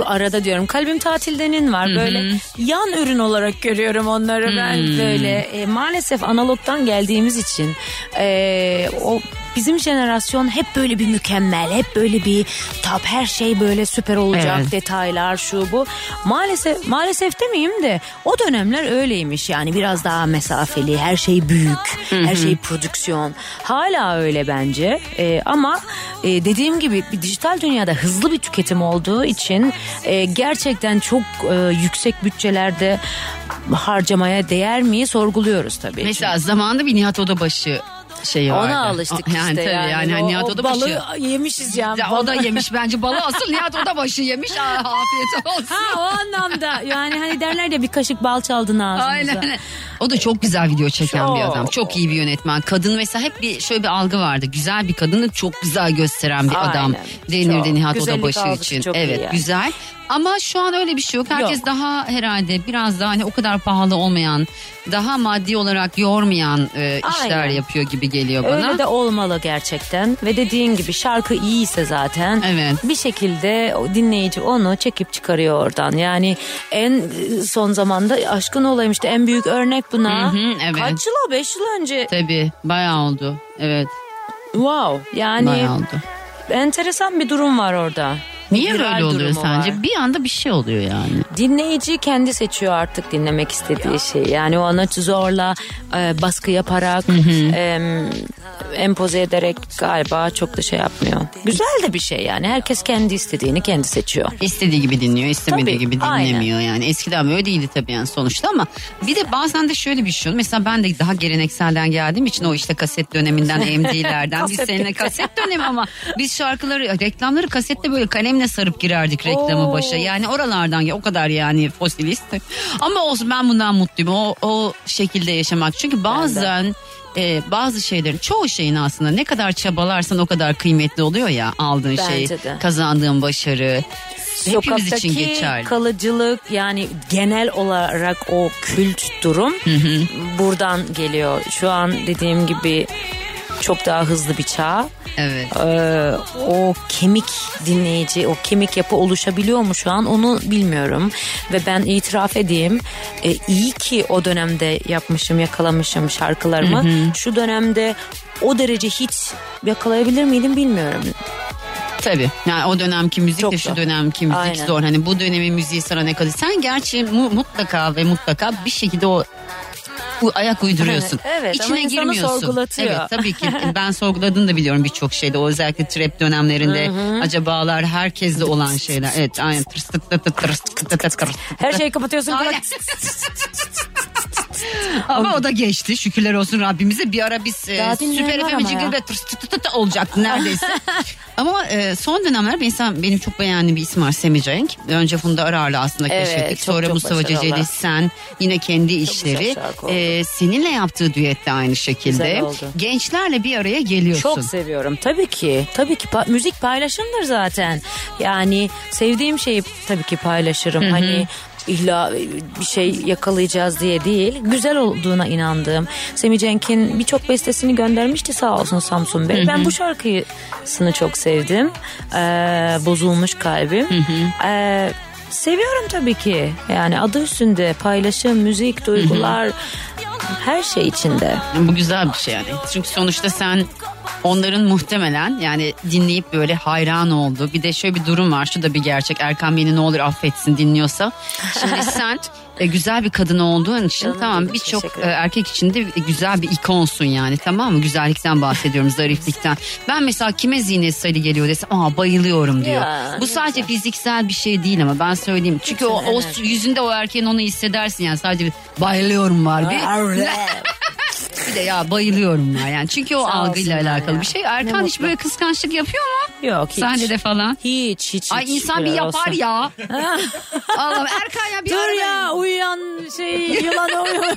arada diyorum kalbim tatildenin var böyle yan ürün olarak görüyorum onları ben böyle E, maalesef analogdan geldiğimiz için e, o bizim jenerasyon hep böyle bir mükemmel hep böyle bir tap her şey böyle süper olacak Evet. detaylar şu bu. Maalesef maalesef demeyeyim de o dönemler öyleymiş yani. Biraz daha mesafeli her şey büyük her şey prodüksiyon. Hala öyle bence. E, ama e, dediğim gibi bir dijital dünyada hızlı bir tüketim olduğu için e, gerçekten çok e, yüksek bütçelerde harcamaya değer mi sorguluyoruz tabii. Mesela zamanında bir Nihat Odabaşı şeyi vardı. ona alıştık O- yani işte tabii yani. yani, O- Nihat o Odabaşı. balığı yemişiz ya. Ya o da yemiş bence balı asıl Nihat Odabaşı yemiş. Aa, afiyet olsun. Ha o anlamda yani hani derler ya bir kaşık bal çaldın ağzımıza. Aynen. O da çok güzel video çeken bir Çok. adam. Çok iyi bir yönetmen. Kadın mesela hep bir şöyle bir algı vardı. Güzel bir kadını çok güzel gösteren bir Aynen. adam. Denirdi. Nihat Güzellik Odabaşı için. evet yani. güzel. Ama şu an öyle bir şey yok. Herkes Yok. daha herhalde biraz daha hani o kadar pahalı olmayan, daha maddi olarak yormayan e, işler Aynen. yapıyor gibi geliyor bana. Öyle de olmalı gerçekten ve dediğin gibi şarkı iyiyse zaten Evet. bir şekilde o dinleyici onu çekip çıkarıyor oradan. Yani en son zamanda aşkın olaymıştı en büyük örnek buna. Hı hı, evet. Kaç yıl o? 5 yıl önce. Tabii bayağı oldu. Evet Wow. Yani bayağı oldu. enteresan bir durum var orada. Niye Viral böyle oluyor durumu sence? var. Bir anda bir şey oluyor yani. Dinleyici kendi seçiyor artık dinlemek istediği şeyi. Yani o ona zorla e, baskı yaparak e, empoze ederek galiba çok da şey yapmıyor. Güzel de bir şey yani. Herkes kendi istediğini kendi seçiyor. İstediği gibi dinliyor, istemediği Tabii, gibi dinlemiyor yani. Eskiden böyle değildi tabii yani sonuçta ama bir de bazen de şöyle bir şey oluyor. Mesela ben de daha gelenekselden geldiğim için o işte kaset döneminden MD'lerden biz seninle kaset dönemi ama biz şarkıları reklamları kasette böyle kalemle sarıp girerdik reklamı Oo. başa. Yani oralardan o kadar yani fosilist. Ama olsun ben bundan mutluyum. O, o şekilde yaşamak. Çünkü bazen e, bazı şeylerin çoğu şeyin aslında ne kadar çabalarsan o kadar kıymetli oluyor ya aldığın şey Bence de. kazandığın başarı hepimiz Sokaktaki için geçerli. kalıcılık yani genel olarak o kült durum buradan geliyor. Şu an dediğim gibi çok daha hızlı bir çağ. Evet. Ee, o kemik dinleyici, o kemik yapı oluşabiliyor mu şu an onu bilmiyorum. Ve ben itiraf edeyim e, iyi ki o dönemde yapmışım, yakalamışım şarkılarımı. Şu dönemde o derece hiç yakalayabilir miydim bilmiyorum. Tabii. Yani o dönemki müzik Çok de şu dönemki müzik Aynen. zor. Hani bu dönemin müziği sana ne kadar. Sen gerçi mu- mutlaka ve mutlaka bir şekilde o ayak uyduruyorsun. Evet, ama İçine insanı girmiyorsun. sorgulatıyor. Evet tabii ki. Ben sorguladığını da biliyorum birçok şeyde. O özellikle trap dönemlerinde acabalar herkeste olan şeyler. Evet aynen. Her şeyi kapatıyorsun. Aynen. Ama o da geçti. Şükürler olsun Rabbimize. Bir ara biz e, Daha dinleyen Süper var FM ama Jingle ya. tırs tıt olacaktı neredeyse. Ama e, son dönemler mesela benim çok beğendiğim bir isim var Semih Cenk. Önce Funda Arar'la aslında Evet, keşfettik. çok Sonra çok Mustafa başarılı. Ceceli sen yine kendi işleri. güzel şarkı oldu. E, seninle yaptığı düet de aynı şekilde. Güzel oldu. Gençlerle bir araya geliyorsun. Çok seviyorum. Tabii ki. Tabii ki pa- müzik paylaşımdır zaten. Yani sevdiğim şeyi tabii ki paylaşırım. Hani illa bir şey yakalayacağız diye değil. Güzel olduğuna inandığım. Semih Cenk'in birçok bestesini göndermişti sağ olsun Samsun Bey. Ben bu şarkısını çok sevdim. Ee, bozulmuş kalbim. Ee, seviyorum tabii ki. Yani adı üstünde paylaşım, müzik, duygular her şey içinde. Bu güzel bir şey yani. Çünkü sonuçta sen onların muhtemelen yani dinleyip böyle hayran oldu. Bir de şöyle bir durum var. Şu da bir gerçek. Erkan beni ne olur affetsin dinliyorsa. Şimdi sen e, güzel bir kadın olduğun için Canım tamam birçok e, erkek için de güzel bir ikonsun yani tamam mı? Güzellikten bahsediyorum zariflikten. Ben mesela kime Zinet Salih geliyor desem aa bayılıyorum diyor. Ya, Bu sadece fiziksel bir şey değil ama ben söyleyeyim. Çünkü o, o evet. yüzünde o erkeğin onu hissedersin yani sadece bir bayılıyorum var bir. bir de ya bayılıyorum var yani. Çünkü o Sağ algıyla olsunlar alakalı ya. bir şey. Ne Erkan hiç mutlu. böyle kıskançlık yapıyor mu? Yok hiç. Sahnede falan. Hiç hiç. Ay hiç. insan bir yapar olsun. ya. Allah'ım Erkan ya bir Dur ara- ya uyuyan şey yılan uyuyor.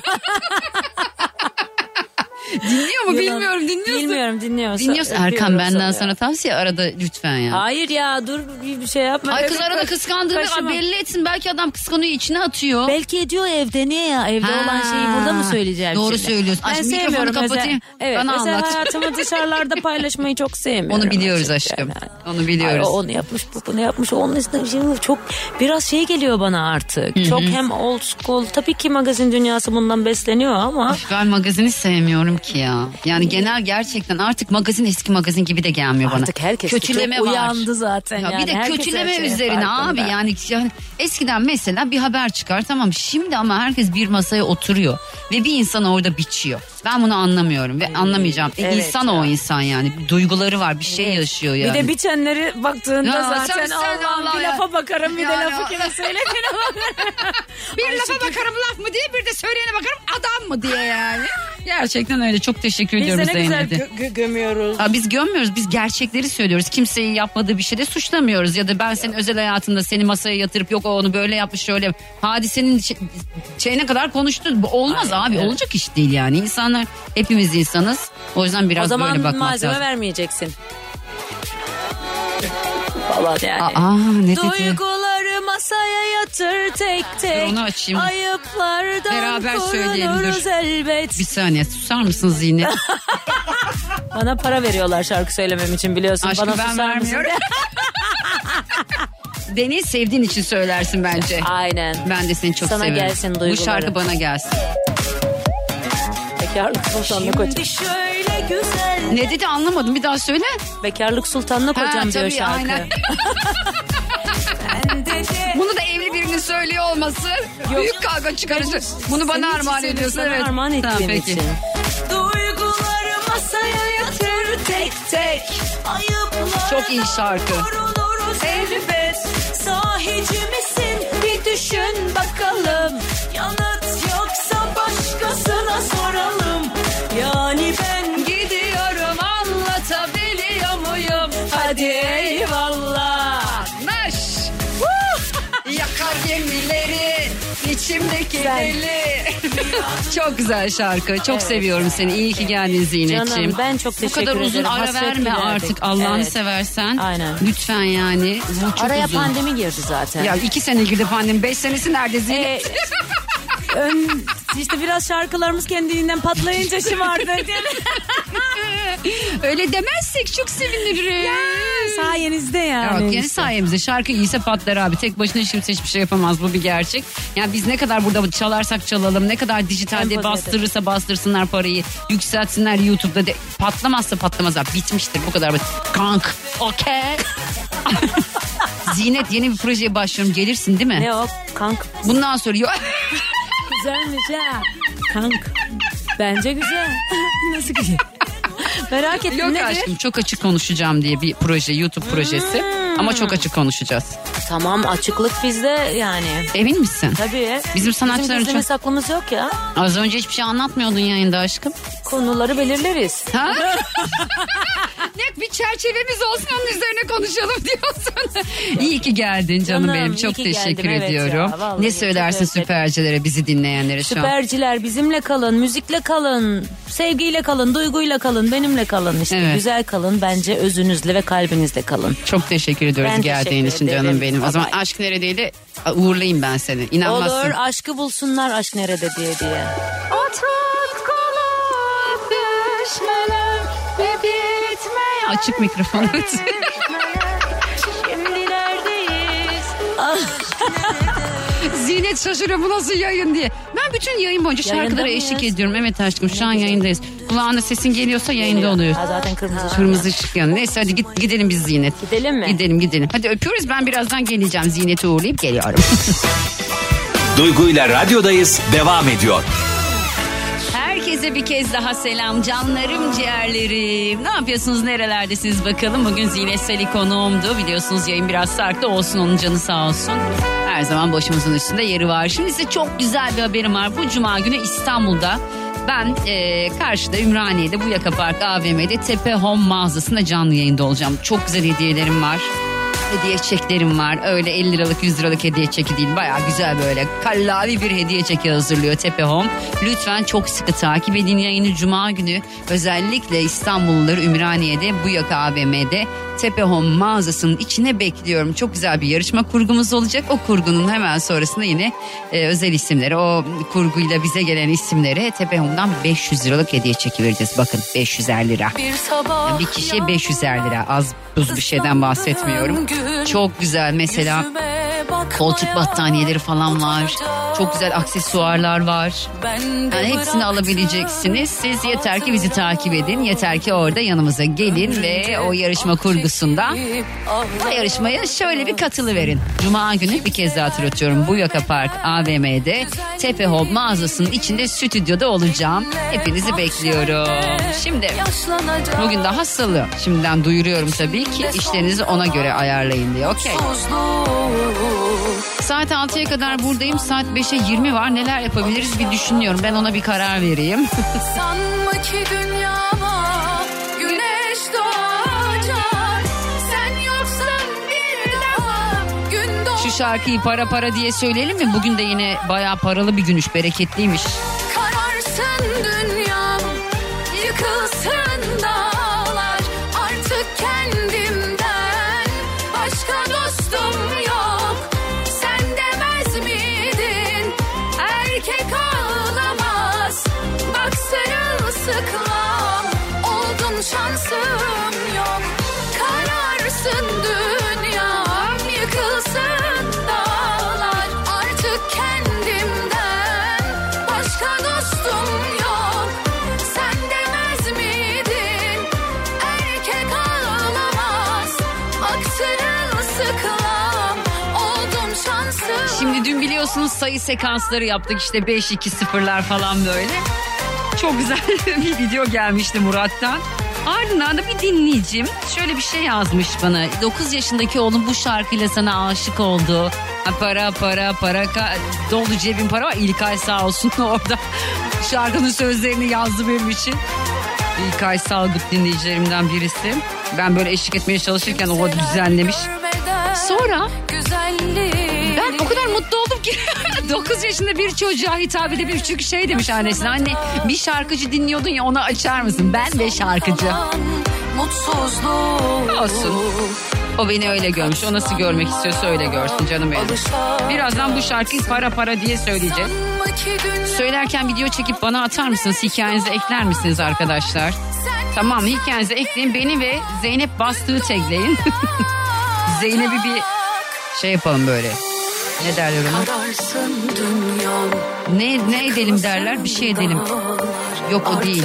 Dinliyor mu bilmiyorum dinliyorsun. Bilmiyorum dinliyorsa. Dinliyorsun öpüyorum Erkan benden sana. sana tavsiye arada lütfen ya. Hayır ya dur bir bir şey yapma. Ay kız arada kıskandığını kaşıma. belli etsin. Belki adam kıskanıyor içine atıyor. Belki ediyor evde niye ya? Evde Ha, olan şeyi burada mı söyleyeceğim doğru şimdi? söylüyorsun. Ben Aşkım, mikrofonu sevmiyorum kapatayım. Mesela, evet Bana mesela anlat. hayatımı dışarılarda paylaşmayı çok sevmiyorum. Onu biliyoruz aşkım. yani. Onu biliyoruz. Ay, onu yapmış bu bunu yapmış. Onun üstüne şimdi çok biraz şey geliyor bana artık. Çok hem old school. Tabii ki magazin dünyası bundan besleniyor ama. Ben magazini sevmiyorum ki ya. Yani genel gerçekten artık magazin eski magazin gibi de gelmiyor bana. Artık herkes kötüleme çok var. uyandı zaten. Ya yani. bir de Herkes kötüleme şeye üzerine abi yani, yani eskiden mesela bir haber çıkar tamam şimdi ama herkes bir masaya oturuyor ve bir insan orada biçiyor. Ben bunu anlamıyorum ve anlamayacağım. E, evet insan ya. o insan yani duyguları var bir şey yaşıyor yani. Bir de biçenleri baktığında Ya zaten sen- sen Allah'ım Allah bir ya. lafa bakarım bir Yani de lafı kime söylediğine bakarım. bir lafa bakarım laf mı diye bir de söyleyene bakarım adam mı diye yani. Gerçekten öyle çok teşekkür Biz de ediyoruz ne güzel Zeynep'e. gö- gö- gömüyoruz. Aa, biz gömmüyoruz biz gerçekleri söylüyoruz. Kimseyi yapmadığı bir şeyde suçlamıyoruz. Ya da ben senin özel hayatında seni masaya yatırıp yok o onu böyle yapmış şöyle. Hadisenin şey- şeyine kadar konuştu. Bu olmaz abi olacak iş değil yani. İnsanlar hepimiz insanız. O yüzden biraz o zaman bakmak malzeme lazım. vermeyeceksin. Falan yani. Aa ne dedi? Duyguları masaya yatır tek tek. Onu açayım. Ayıplardan Beraber söyleyelim, dur. korunuruz elbet. Bir saniye susar mısın Zinet? Bana para veriyorlar şarkı söylemem için biliyorsun. Aşkım Bana ben susar mısın? vermiyorum. Beni sevdiğin için söylersin bence. Aynen. Ben de seni çok Sana severim. gelsin Bu duyguları. şarkı bana gelsin. Bekarlık şöyle güzel Ne dedi anlamadım bir daha söyle. Bekarlık sultanlık Ha, hocam diyor şarkı. aynen. Bunu da evli birinin söylüyor olması büyük kavga çıkarıcı. Bunu bana Senin armağan ediyorsun sana evet. Armağan Tamam, ettiğim peki. için. duyguları masaya yatır tek tek Çok iyi şarkı. elbet Sahici misin bir düşün bakalım deli. Çok güzel şarkı. Çok seviyorum seni. İyi ki geldin Zinet'ciğim. Canım, ben çok Bu teşekkür kadar uzun ederim. ara Hasret verme giderdik. artık Allah'ını Evet. seversen. Aynen. Lütfen yani. Bu çok Araya uzun. pandemi girdi zaten. Ya iki sene girdi pandemi. Beş senesi nerede Zinet? Ön, işte biraz şarkılarımız kendiliğinden patlayınca şımardı. Öyle demezsek çok sevinirim. Sayenizde yani. Yok yani sayemizde şarkı iyiyse patlar abi. Tek başına kimse hiçbir şey yapamaz bu bir gerçek. Yani biz ne kadar burada çalarsak çalalım ne kadar dijitalde Empoze bastırırsa bastırsınlar parayı yükseltsinler YouTube'da de, patlamazsa patlamaz abi bitmiştir bu kadar basit. Kank okey. Zinet yeni bir projeye başlıyorum gelirsin değil mi? Ne o? Kank. Bundan sonra yok. Güzelmiş ha. Kank. Bence güzel. Nasıl güzel? Merak ettim Yok nedir? aşkım çok açık konuşacağım diye bir proje YouTube projesi. Ama çok açık konuşacağız. Tamam açıklık bizde yani. Emin misin? Tabii. Bizim sanatçıların Bizim çok- saklımız yok ya. Az önce hiçbir şey anlatmıyordun yayında aşkım. Konuları belirleriz. Ha? ne bir çerçevemiz olsun onun üzerine konuşalım diyorsun. İyi ki geldin canım, Canım, benim. iyi Çok ki teşekkür geldim, evet ediyorum. ya, vallahi ne çok söylersin özledim. süpercilere bizi dinleyenlere şu an? Süperciler bizimle kalın, müzikle kalın, sevgiyle kalın, duyguyla kalın, benimle kalın işte. Evet. Güzel kalın bence özünüzle ve kalbinizle kalın. Çok teşekkür ediyoruz Ben geldiğin teşekkür için canım benim. O zaman Bye bye. aşk neredeydi uğurlayayım ben seni. İnanmazsın. Olur aşkı bulsunlar aşk nerede diye diye. Açık. Şimdi neredeyiz? Zinet şaşırıyor bu nasıl yayın diye. Ben bütün yayın boyunca Yayında şarkılara mıyız? eşlik ediyorum. Evet aşkım şu an yayındayız. Kulağına sesin geliyorsa yayında oluyor. Ha, zaten kırmızı. ışık. Kırmızı ışık yanıyor. Neyse hadi git, gidelim biz Zinet. Gidelim mi? Gidelim gidelim. Hadi öpüyoruz ben birazdan geleceğim. Zinet'i uğurlayıp geliyorum. Duygu ile radyodayız devam ediyor. Herkese bir kez daha selam canlarım ciğerlerim. Ne yapıyorsunuz nerelerdesiniz bakalım. Bugün Zine Seli konuğumdu. Biliyorsunuz yayın biraz sarktı olsun onun canı sağ olsun. Her zaman başımızın üstünde yeri var. Şimdi size çok güzel bir haberim var. Bu cuma günü İstanbul'da ben e, karşıda Ümraniye'de bu Yaka Park AVM'de Tepe Home mağazasında canlı yayında olacağım. Çok güzel hediyelerim var. Hediye çeklerim var. Öyle 50 liralık 100 liralık hediye çeki değil. Baya güzel böyle kallavi bir hediye çeki hazırlıyor Tepe Home. Lütfen çok sıkı takip edin yayını Cuma günü. Özellikle İstanbulluları Ümraniye'de bu yaka AVM'de Tepe Home mağazasının içine bekliyorum. Çok güzel bir yarışma kurgumuz olacak. O kurgunun hemen sonrasında yine e, özel isimleri o kurguyla bize gelen isimlere Tepe Home'dan 500 liralık hediye çeki vereceğiz. Bakın 500'er lira. Bir sabah Bir kişiye 500'er lira. Az buz bir şeyden bahsetmiyorum. Çok güzel mesela koltuk battaniyeleri falan var. Çok güzel aksesuarlar var. Yani hepsini alabileceksiniz. Siz yeter ki bizi takip edin. Yeter ki orada yanımıza gelin ve o yarışma kurgusunda o yarışmaya şöyle bir katılı verin. Cuma günü bir kez daha hatırlatıyorum. Bu Yaka Park AVM'de Tepe Hop mağazasının içinde stüdyoda olacağım. Hepinizi bekliyorum. Şimdi bugün daha salı. Şimdiden duyuruyorum tabii ki işlerinizi ona göre ayarlayın diye. Okey. Saat 6'ya kadar buradayım. Saat 5'e 20 var. Neler yapabiliriz bir düşünüyorum. Ben ona bir karar vereyim. Sanma ki dünyama güneş doğacak. Sen yoksan bir daha gün doğacak. Şu şarkıyı para para diye söyleyelim mi? Bugün de yine bayağı paralı bir günüş, bereketliymiş. Kararsın şansım yok. Kararsın dünyam Yıkılsın dağlar. Artık kendimden Başka dostum yok. Sen demez miydin? Erkek ağlamaz. Bak sırılsıklam Oldum şansım. Şimdi dün biliyorsunuz sayı sekansları yaptık. İşte 5-2-0'lar falan böyle. Çok güzel bir video gelmişti Murat'tan. Ardından da bir dinleyicim şöyle bir şey yazmış bana. 9 yaşındaki oğlum bu şarkıyla sana aşık oldu. Ha, para para para ka- dolu cebim para var. İlkay sağ olsun orada şarkının sözlerini yazdı benim için. İlkay Salgıt dinleyicilerimden birisi. Ben böyle eşlik etmeye çalışırken o düzenlemiş. Sonra ben o kadar mutlu oldum ki 9 yaşında bir çocuğa hitap edebilir. Çünkü şey demiş annesine anne bir şarkıcı dinliyordun ya onu açar mısın? Ben de şarkıcı. Olsun. o beni öyle görmüş. O nasıl görmek istiyorsa öyle görsün canım benim. Birazdan bu şarkıyı para para diye söyleyeceğiz söylerken video çekip bana atar mısınız? Hikayenize ekler misiniz arkadaşlar? Tamam hikayenize ekleyin. Beni ve Zeynep Bastığı tagleyin. Zeynep'i bir şey yapalım böyle ne derler ona Ne, ne edelim derler bir şey edelim. Yok o değil.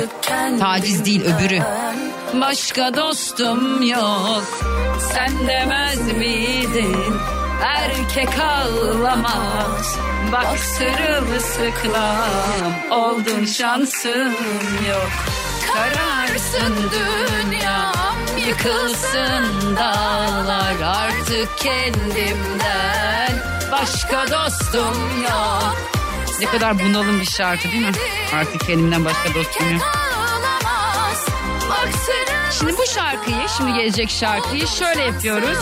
Taciz değil öbürü. Başka dostum yok. Sen demez miydin? Erkek ağlamaz. Bak sırılsıklam oldun şansım yok. Kararsın dünyam yıkılsın dağlar artık kendimden başka dostum yok. Ne kadar bunalım bir şarkı değil mi? Artık kendimden başka dostum yok. Şimdi bu şarkıyı, şimdi gelecek şarkıyı şöyle yapıyoruz.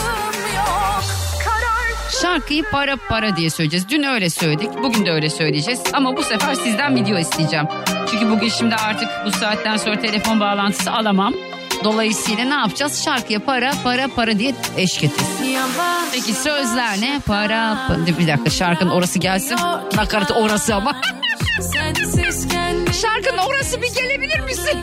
Şarkıyı para para diye söyleyeceğiz. Dün öyle söyledik, bugün de öyle söyleyeceğiz. Ama bu sefer sizden video isteyeceğim. Çünkü bugün şimdi artık bu saatten sonra telefon bağlantısı alamam. Dolayısıyla ne yapacağız? Şarkıya para para para diye eşlik edeceğiz. Peki sözler ne? Para, pa- bir dakika şarkının orası gelsin. Nakaratı orası ama. Şarkının orası bir gelebilir misin?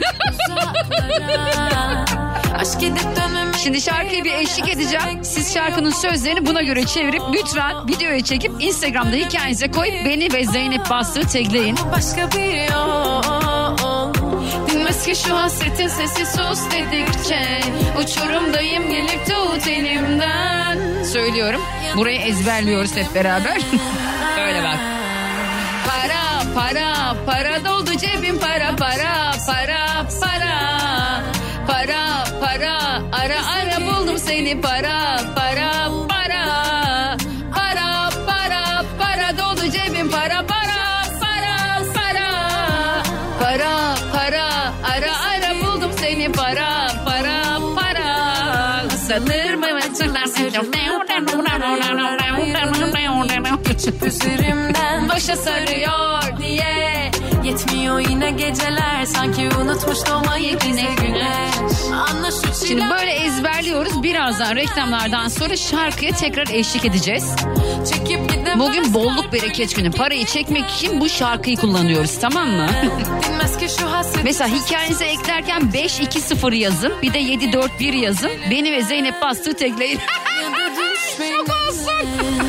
Şimdi şarkıya bir eşlik edeceğim. Siz şarkının sözlerini buna göre çevirip lütfen videoya çekip Instagram'da hikayenize koyup beni ve Zeynep Bastığı tagleyin. Başka bir yol Dinmez ki şu hasretin sesi sus dedikçe Uçurumdayım gelip tut elimden Söylüyorum. Burayı ezberliyoruz hep beraber. Öyle bak. Para, para doldu cebim para, para, para, para. Para, para, ara ara buldum seni para, para, para. Para, Sanır mı Üzerimden Başa sarıyor diye Yetmiyor yine geceler Sanki unutmuş doğmayı bize güneş Anla şu Şimdi böyle ezberliyoruz. Birazdan reklamlardan sonra şarkıya tekrar eşlik edeceğiz. Bugün bolluk bereket günü. Parayı çekmek için bu şarkıyı kullanıyoruz tamam mı? Mesela hikayenize eklerken 5-2-0 yazın. Bir de 7-4-1 yazın. Beni ve Zeynep bastığı tekleyin. Çok olsun.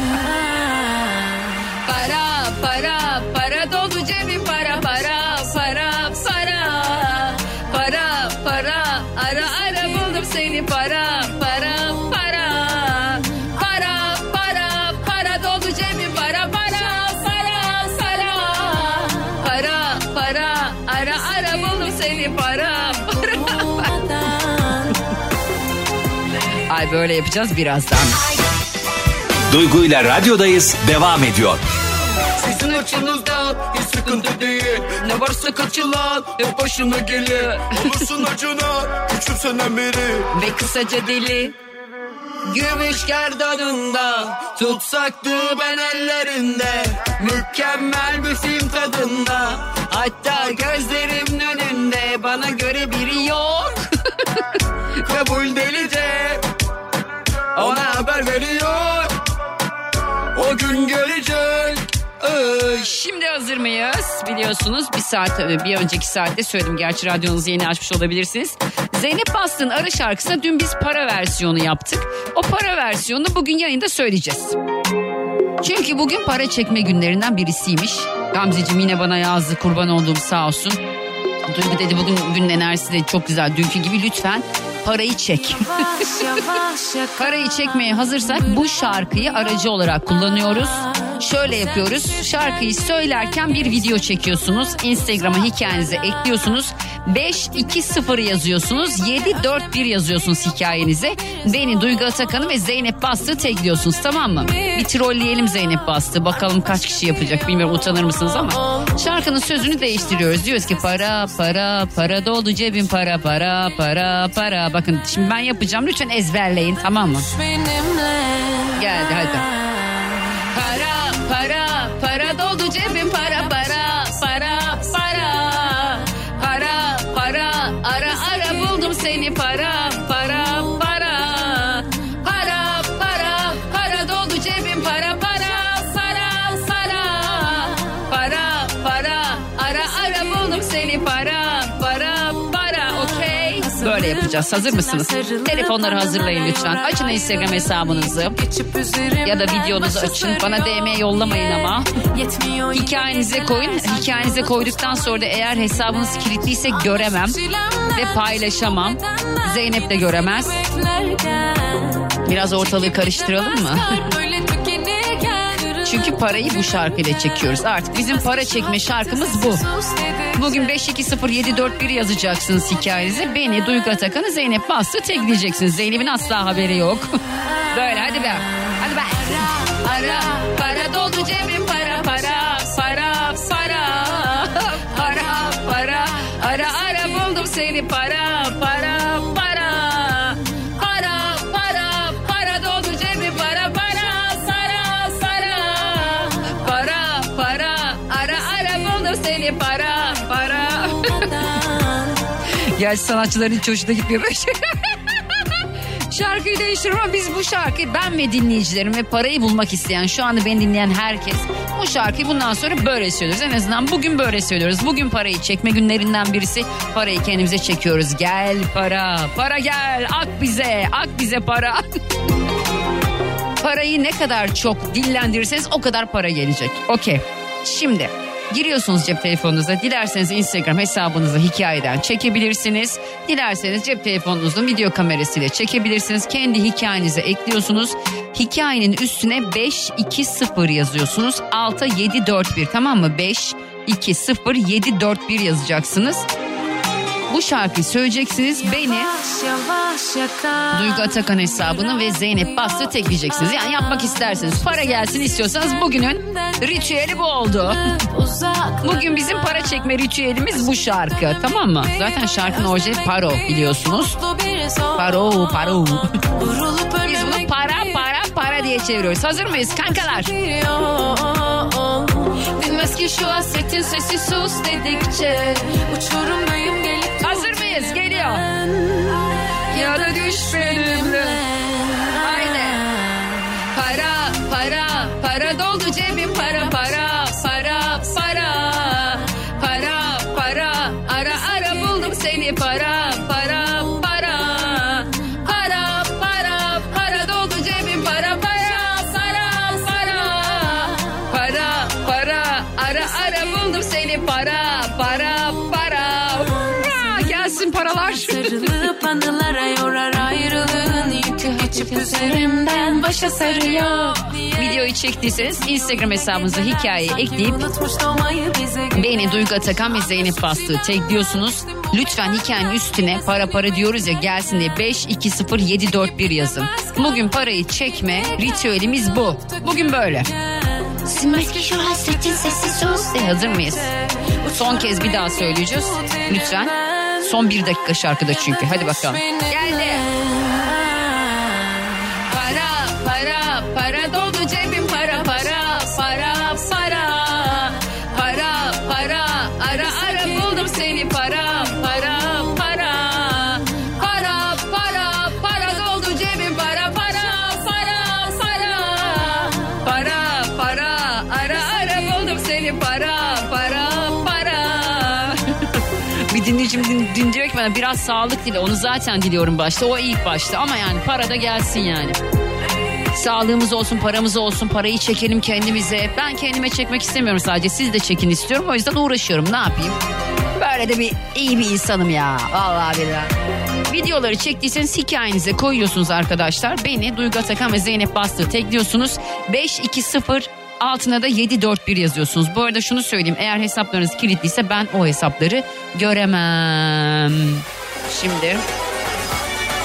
Ay böyle yapacağız birazdan. Duygu ile radyodayız devam ediyor. Sizin açınızdan hiç sıkıntı değil Ne varsa kaçılan hep başına gelir Olursun acına küçümsenen biri Ve kısaca deli. Gümüş gerdanında Tutsaktı ben ellerinde Mükemmel bir film tadında Hatta gözlerimin önünde Bana göre biri yok Kabul delice Ona haber veriyor O gün gelecek. Şimdi hazır mıyız? Biliyorsunuz bir saat bir önceki saatte söyledim. Gerçi radyonuzu yeni açmış olabilirsiniz. Zeynep Bastık'ın ara şarkısına dün biz para versiyonu yaptık. O para versiyonunu bugün yayında söyleyeceğiz. Çünkü bugün para çekme günlerinden birisiymiş. Gamzeciğim yine bana yazdı kurban olduğum sağ olsun. Duygu dedi bugün günün enerjisi de çok güzel. Dünkü gibi lütfen parayı çek. Parayı çekmeye hazırsak bu şarkıyı aracı olarak kullanıyoruz. Şöyle yapıyoruz. Şarkıyı söylerken bir video çekiyorsunuz. Instagram'a hikayenize ekliyorsunuz. 520 yazıyorsunuz. 741 yazıyorsunuz hikayenize. Beni Duygu Atakan'ı ve Zeynep Bastığı tekliyorsunuz tamam mı? Bir trolleyelim Zeynep Bastığı. Bakalım kaç kişi yapacak bilmiyorum utanır mısınız ama. Şarkının sözünü değiştiriyoruz. Diyoruz ki para para para doldu cebim para para para para. Bakın şimdi ben yapacağım lütfen ezberleyin tamam mı? Geldi hadi. Para para para doldu cebim para para para para. Para para ara ara buldum seni para para. Böyle yapacağız hazır mısınız? Telefonları hazırlayın lütfen. Açın Instagram hesabınızı. Ya da videonuzu açın. Bana DM yollamayın ama. Hikayenize koyun. Hikayenize koyduktan sonra da eğer hesabınız kilitliyse göremem ve paylaşamam. Zeynep de göremez. Biraz ortalığı karıştıralım mı? Çünkü parayı bu şarkıyla çekiyoruz. Artık bizim para çekme şarkımız bu. Bugün 520741 yazacaksınız hikayenize. Beni Duygu Atakan'ı Zeynep Bastı tekleyeceksiniz. Zeynep'in asla haberi yok. Böyle hadi be. Hadi be. Ara para doldu cebim para para para para. Para para ara ara buldum seni para para. Gerçi sanatçıların hiç hoşuna gitmiyor böyle şeyler. Şarkıyı değiştiriyorum ama biz bu şarkıyı ben ve dinleyicilerim ve parayı bulmak isteyen şu anda beni dinleyen herkes bu şarkıyı bundan sonra böyle söylüyoruz. En azından bugün böyle söylüyoruz. Bugün parayı çekme günlerinden birisi parayı kendimize çekiyoruz. Gel para, para gel, ak bize, ak bize para. Parayı ne kadar çok dillendirirseniz o kadar para gelecek. Okey. Şimdi giriyorsunuz cep telefonunuza. Dilerseniz Instagram hesabınızı hikayeden çekebilirsiniz. Dilerseniz cep telefonunuzun video kamerasıyla çekebilirsiniz. Kendi hikayenize ekliyorsunuz. Hikayenin üstüne 520 yazıyorsunuz. Alta 741 tamam mı? 5 520-741 yazacaksınız. Bu şarkıyı söyleyeceksiniz. Beni. Duygu Atakan hesabını ve Zeynep Bastı tekleyeceksiniz. Yani yapmak isterseniz para gelsin istiyorsanız bugünün ritüeli bu oldu. Bugün bizim para çekme ritüelimiz bu şarkı tamam mı? Zaten şarkının orijinali Paro biliyorsunuz. Paro paro. Biz bunu para para para diye çeviriyoruz. Hazır mıyız kankalar? Bilmez ki şu hasretin sesi sus dedikçe gelip Hazır Geliyor. Ya da düş benimle. Haydi. Para para para doldu cebim para para Geçip üzerimden başa sarıyor Videoyu çektiyseniz Instagram hesabınıza hikayeyi ekleyip Beni Duygu Atakan ve Zeynep Bastığı tekliyorsunuz. Lütfen hikayenin üstüne para para diyoruz ya gelsin diye 520741 yazın. Bugün parayı çekme ritüelimiz bu. Bugün böyle. Sinmez ki şu hasretin sesi sus. E, hazır mıyız? Son kez bir daha söyleyeceğiz. Lütfen. Son bir dakika şarkıda çünkü. Hadi bakalım. Geldi. Dinleyicim din, din diyor ki bana biraz sağlık dile onu zaten diliyorum başta o ilk başta ama yani para da gelsin yani. Sağlığımız olsun, paramız olsun, parayı çekelim kendimize. Ben kendime çekmek istemiyorum sadece. Siz de çekin istiyorum. O yüzden uğraşıyorum. Ne yapayım? Böyle de bir iyi bir insanım ya. Vallahi billahi. Videoları çektiyseniz hikayenize koyuyorsunuz arkadaşlar. Beni Duygu Atakan ve Zeynep Bastığı tekliyorsunuz. 520 altına da 741 yazıyorsunuz. Bu arada şunu söyleyeyim. Eğer hesaplarınız kilitliyse ben o hesapları göremem. Şimdi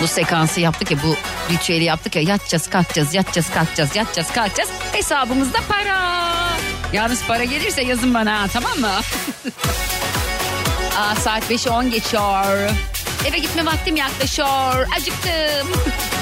bu sekansı yaptık ya bu ritüeli yaptık ya yatacağız kalkacağız yatacağız kalkacağız yatacağız kalkacağız hesabımızda para. Yalnız para gelirse yazın bana tamam mı? Aa, saat 5'i 10 geçiyor. Eve gitme vaktim yaklaşıyor. Acıktım.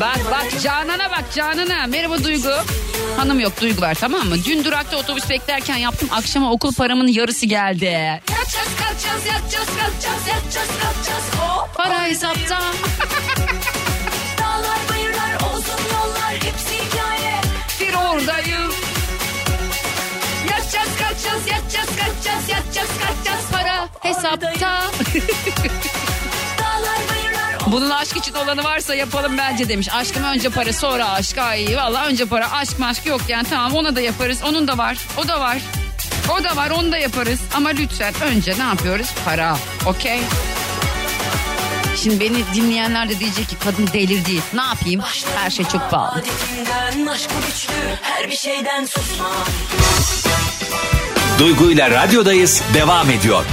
Bak bak Canan'a bak Canan'a. Merhaba Duygu. Hanım yok Duygu var tamam mı? Dün durakta otobüs beklerken yaptım. Akşama okul paramın yarısı geldi. Yatacağız kalkacağız yatacağız kalkacağız yatacağız kalkacağız hop Para hesapta. Dağlar bayırlar olsun yollar hepsi hikaye Bir oradayım. Yatacağız kalkacağız yatacağız kalkacağız yatacağız kalkacağız. Para hesapta. Bunun aşk için olanı varsa yapalım bence demiş. Aşkım önce para sonra aşk. Ay valla önce para aşk maşk yok yani tamam ona da yaparız. Onun da var o da var. O da var onu da yaparız. Ama lütfen önce ne yapıyoruz? Para. Okey? Şimdi beni dinleyenler de diyecek ki kadın delirdi. Ne yapayım? Her şey çok pahalı. Adetinden aşkı güçlü her bir şeyden susma Duygu ile radyodayız devam ediyor.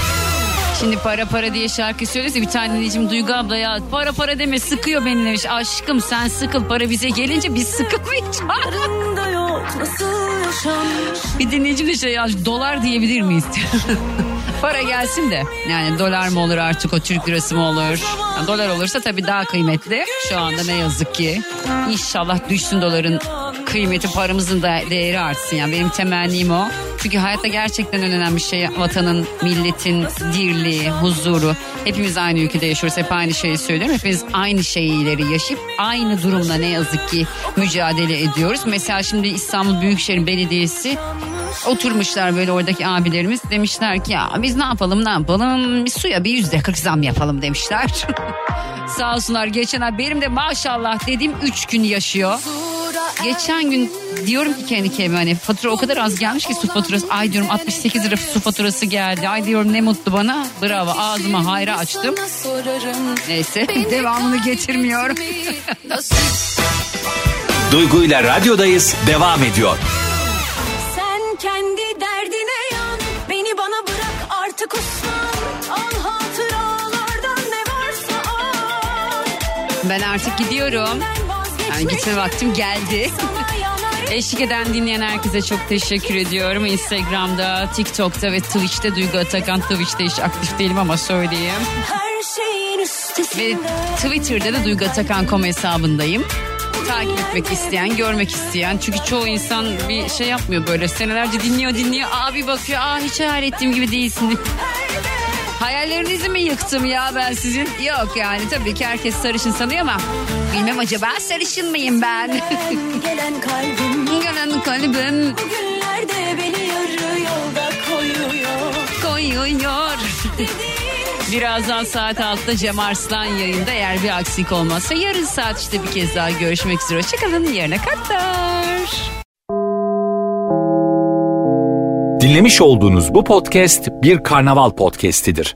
Şimdi para para diye şarkı söylüyorsa bir tane dinleyicim Duygu abla ya para para deme sıkıyor beni demiş. Aşkım sen sıkıl para bize gelince biz sıkılmayacağız. Bir dinleyicim de şey yazmış dolar diyebilir miyiz? Para gelsin de yani dolar mı olur artık o Türk lirası mı olur? Yani dolar olursa tabii daha kıymetli. Şu anda ne yazık ki. İnşallah düşsün doların kıymeti paramızın da değeri artsın. Yani benim temennim o. Çünkü hayatta gerçekten en önemli şey vatanın, milletin dirliği, huzuru. Hepimiz aynı ülkede yaşıyoruz. Hep aynı şeyi söylüyorum. Hepimiz aynı şeyleri yaşayıp aynı durumla ne yazık ki mücadele ediyoruz. Mesela şimdi İstanbul Büyükşehir Belediyesi Oturmuşlar böyle oradaki abilerimiz demişler ki ya biz ne yapalım ne yapalım suya bir yüzde kırk zam yapalım demişler. Sağ olsunlar geçen ay benim de maşallah dediğim 3 gün yaşıyor. Geçen gün diyorum ki kendi kendime hani fatura o kadar az gelmiş ki su faturası. Ay diyorum 68 lira su faturası geldi. Ay diyorum ne mutlu bana. Bravo ağzıma hayra açtım. Neyse devamını getirmiyorum. Duygu ile radyodayız devam ediyor. Sen kendi derdine yan Beni bana bırak artık uslan Al hatıralardan ne varsa al Ben artık gidiyorum. Yani gitme vaktim geldi. Eşlik eden dinleyen herkese çok teşekkür ediyorum. Instagram'da, TikTok'ta ve Twitch'te Duygu Atakan. Twitch'te hiç aktif değilim ama söyleyeyim. Ve Twitter'da da Duygu Atakan.com hesabındayım. Takip etmek isteyen, görmek isteyen. Çünkü çoğu insan bir şey yapmıyor böyle. Senelerce dinliyor dinliyor. Abi bakıyor. Aa hiç hayal ettiğim gibi değilsin. Hayallerinizi mi yıktım ya ben sizin? Yok yani tabii ki herkes sarışın sanıyor ama bilmem acaba sarışın mıyım ben? gelen kalbim Gelen kalbim Bugünlerde beni yarı yolda koyuyor koyuyor. Birazdan saat 6'da Cem Arslan yayında eğer bir aksilik olmazsa yarın saat işte bir kez daha görüşmek üzere. Hoşçakalın yarına kadar. Dinlemiş olduğunuz bu podcast bir karnaval podcastidir.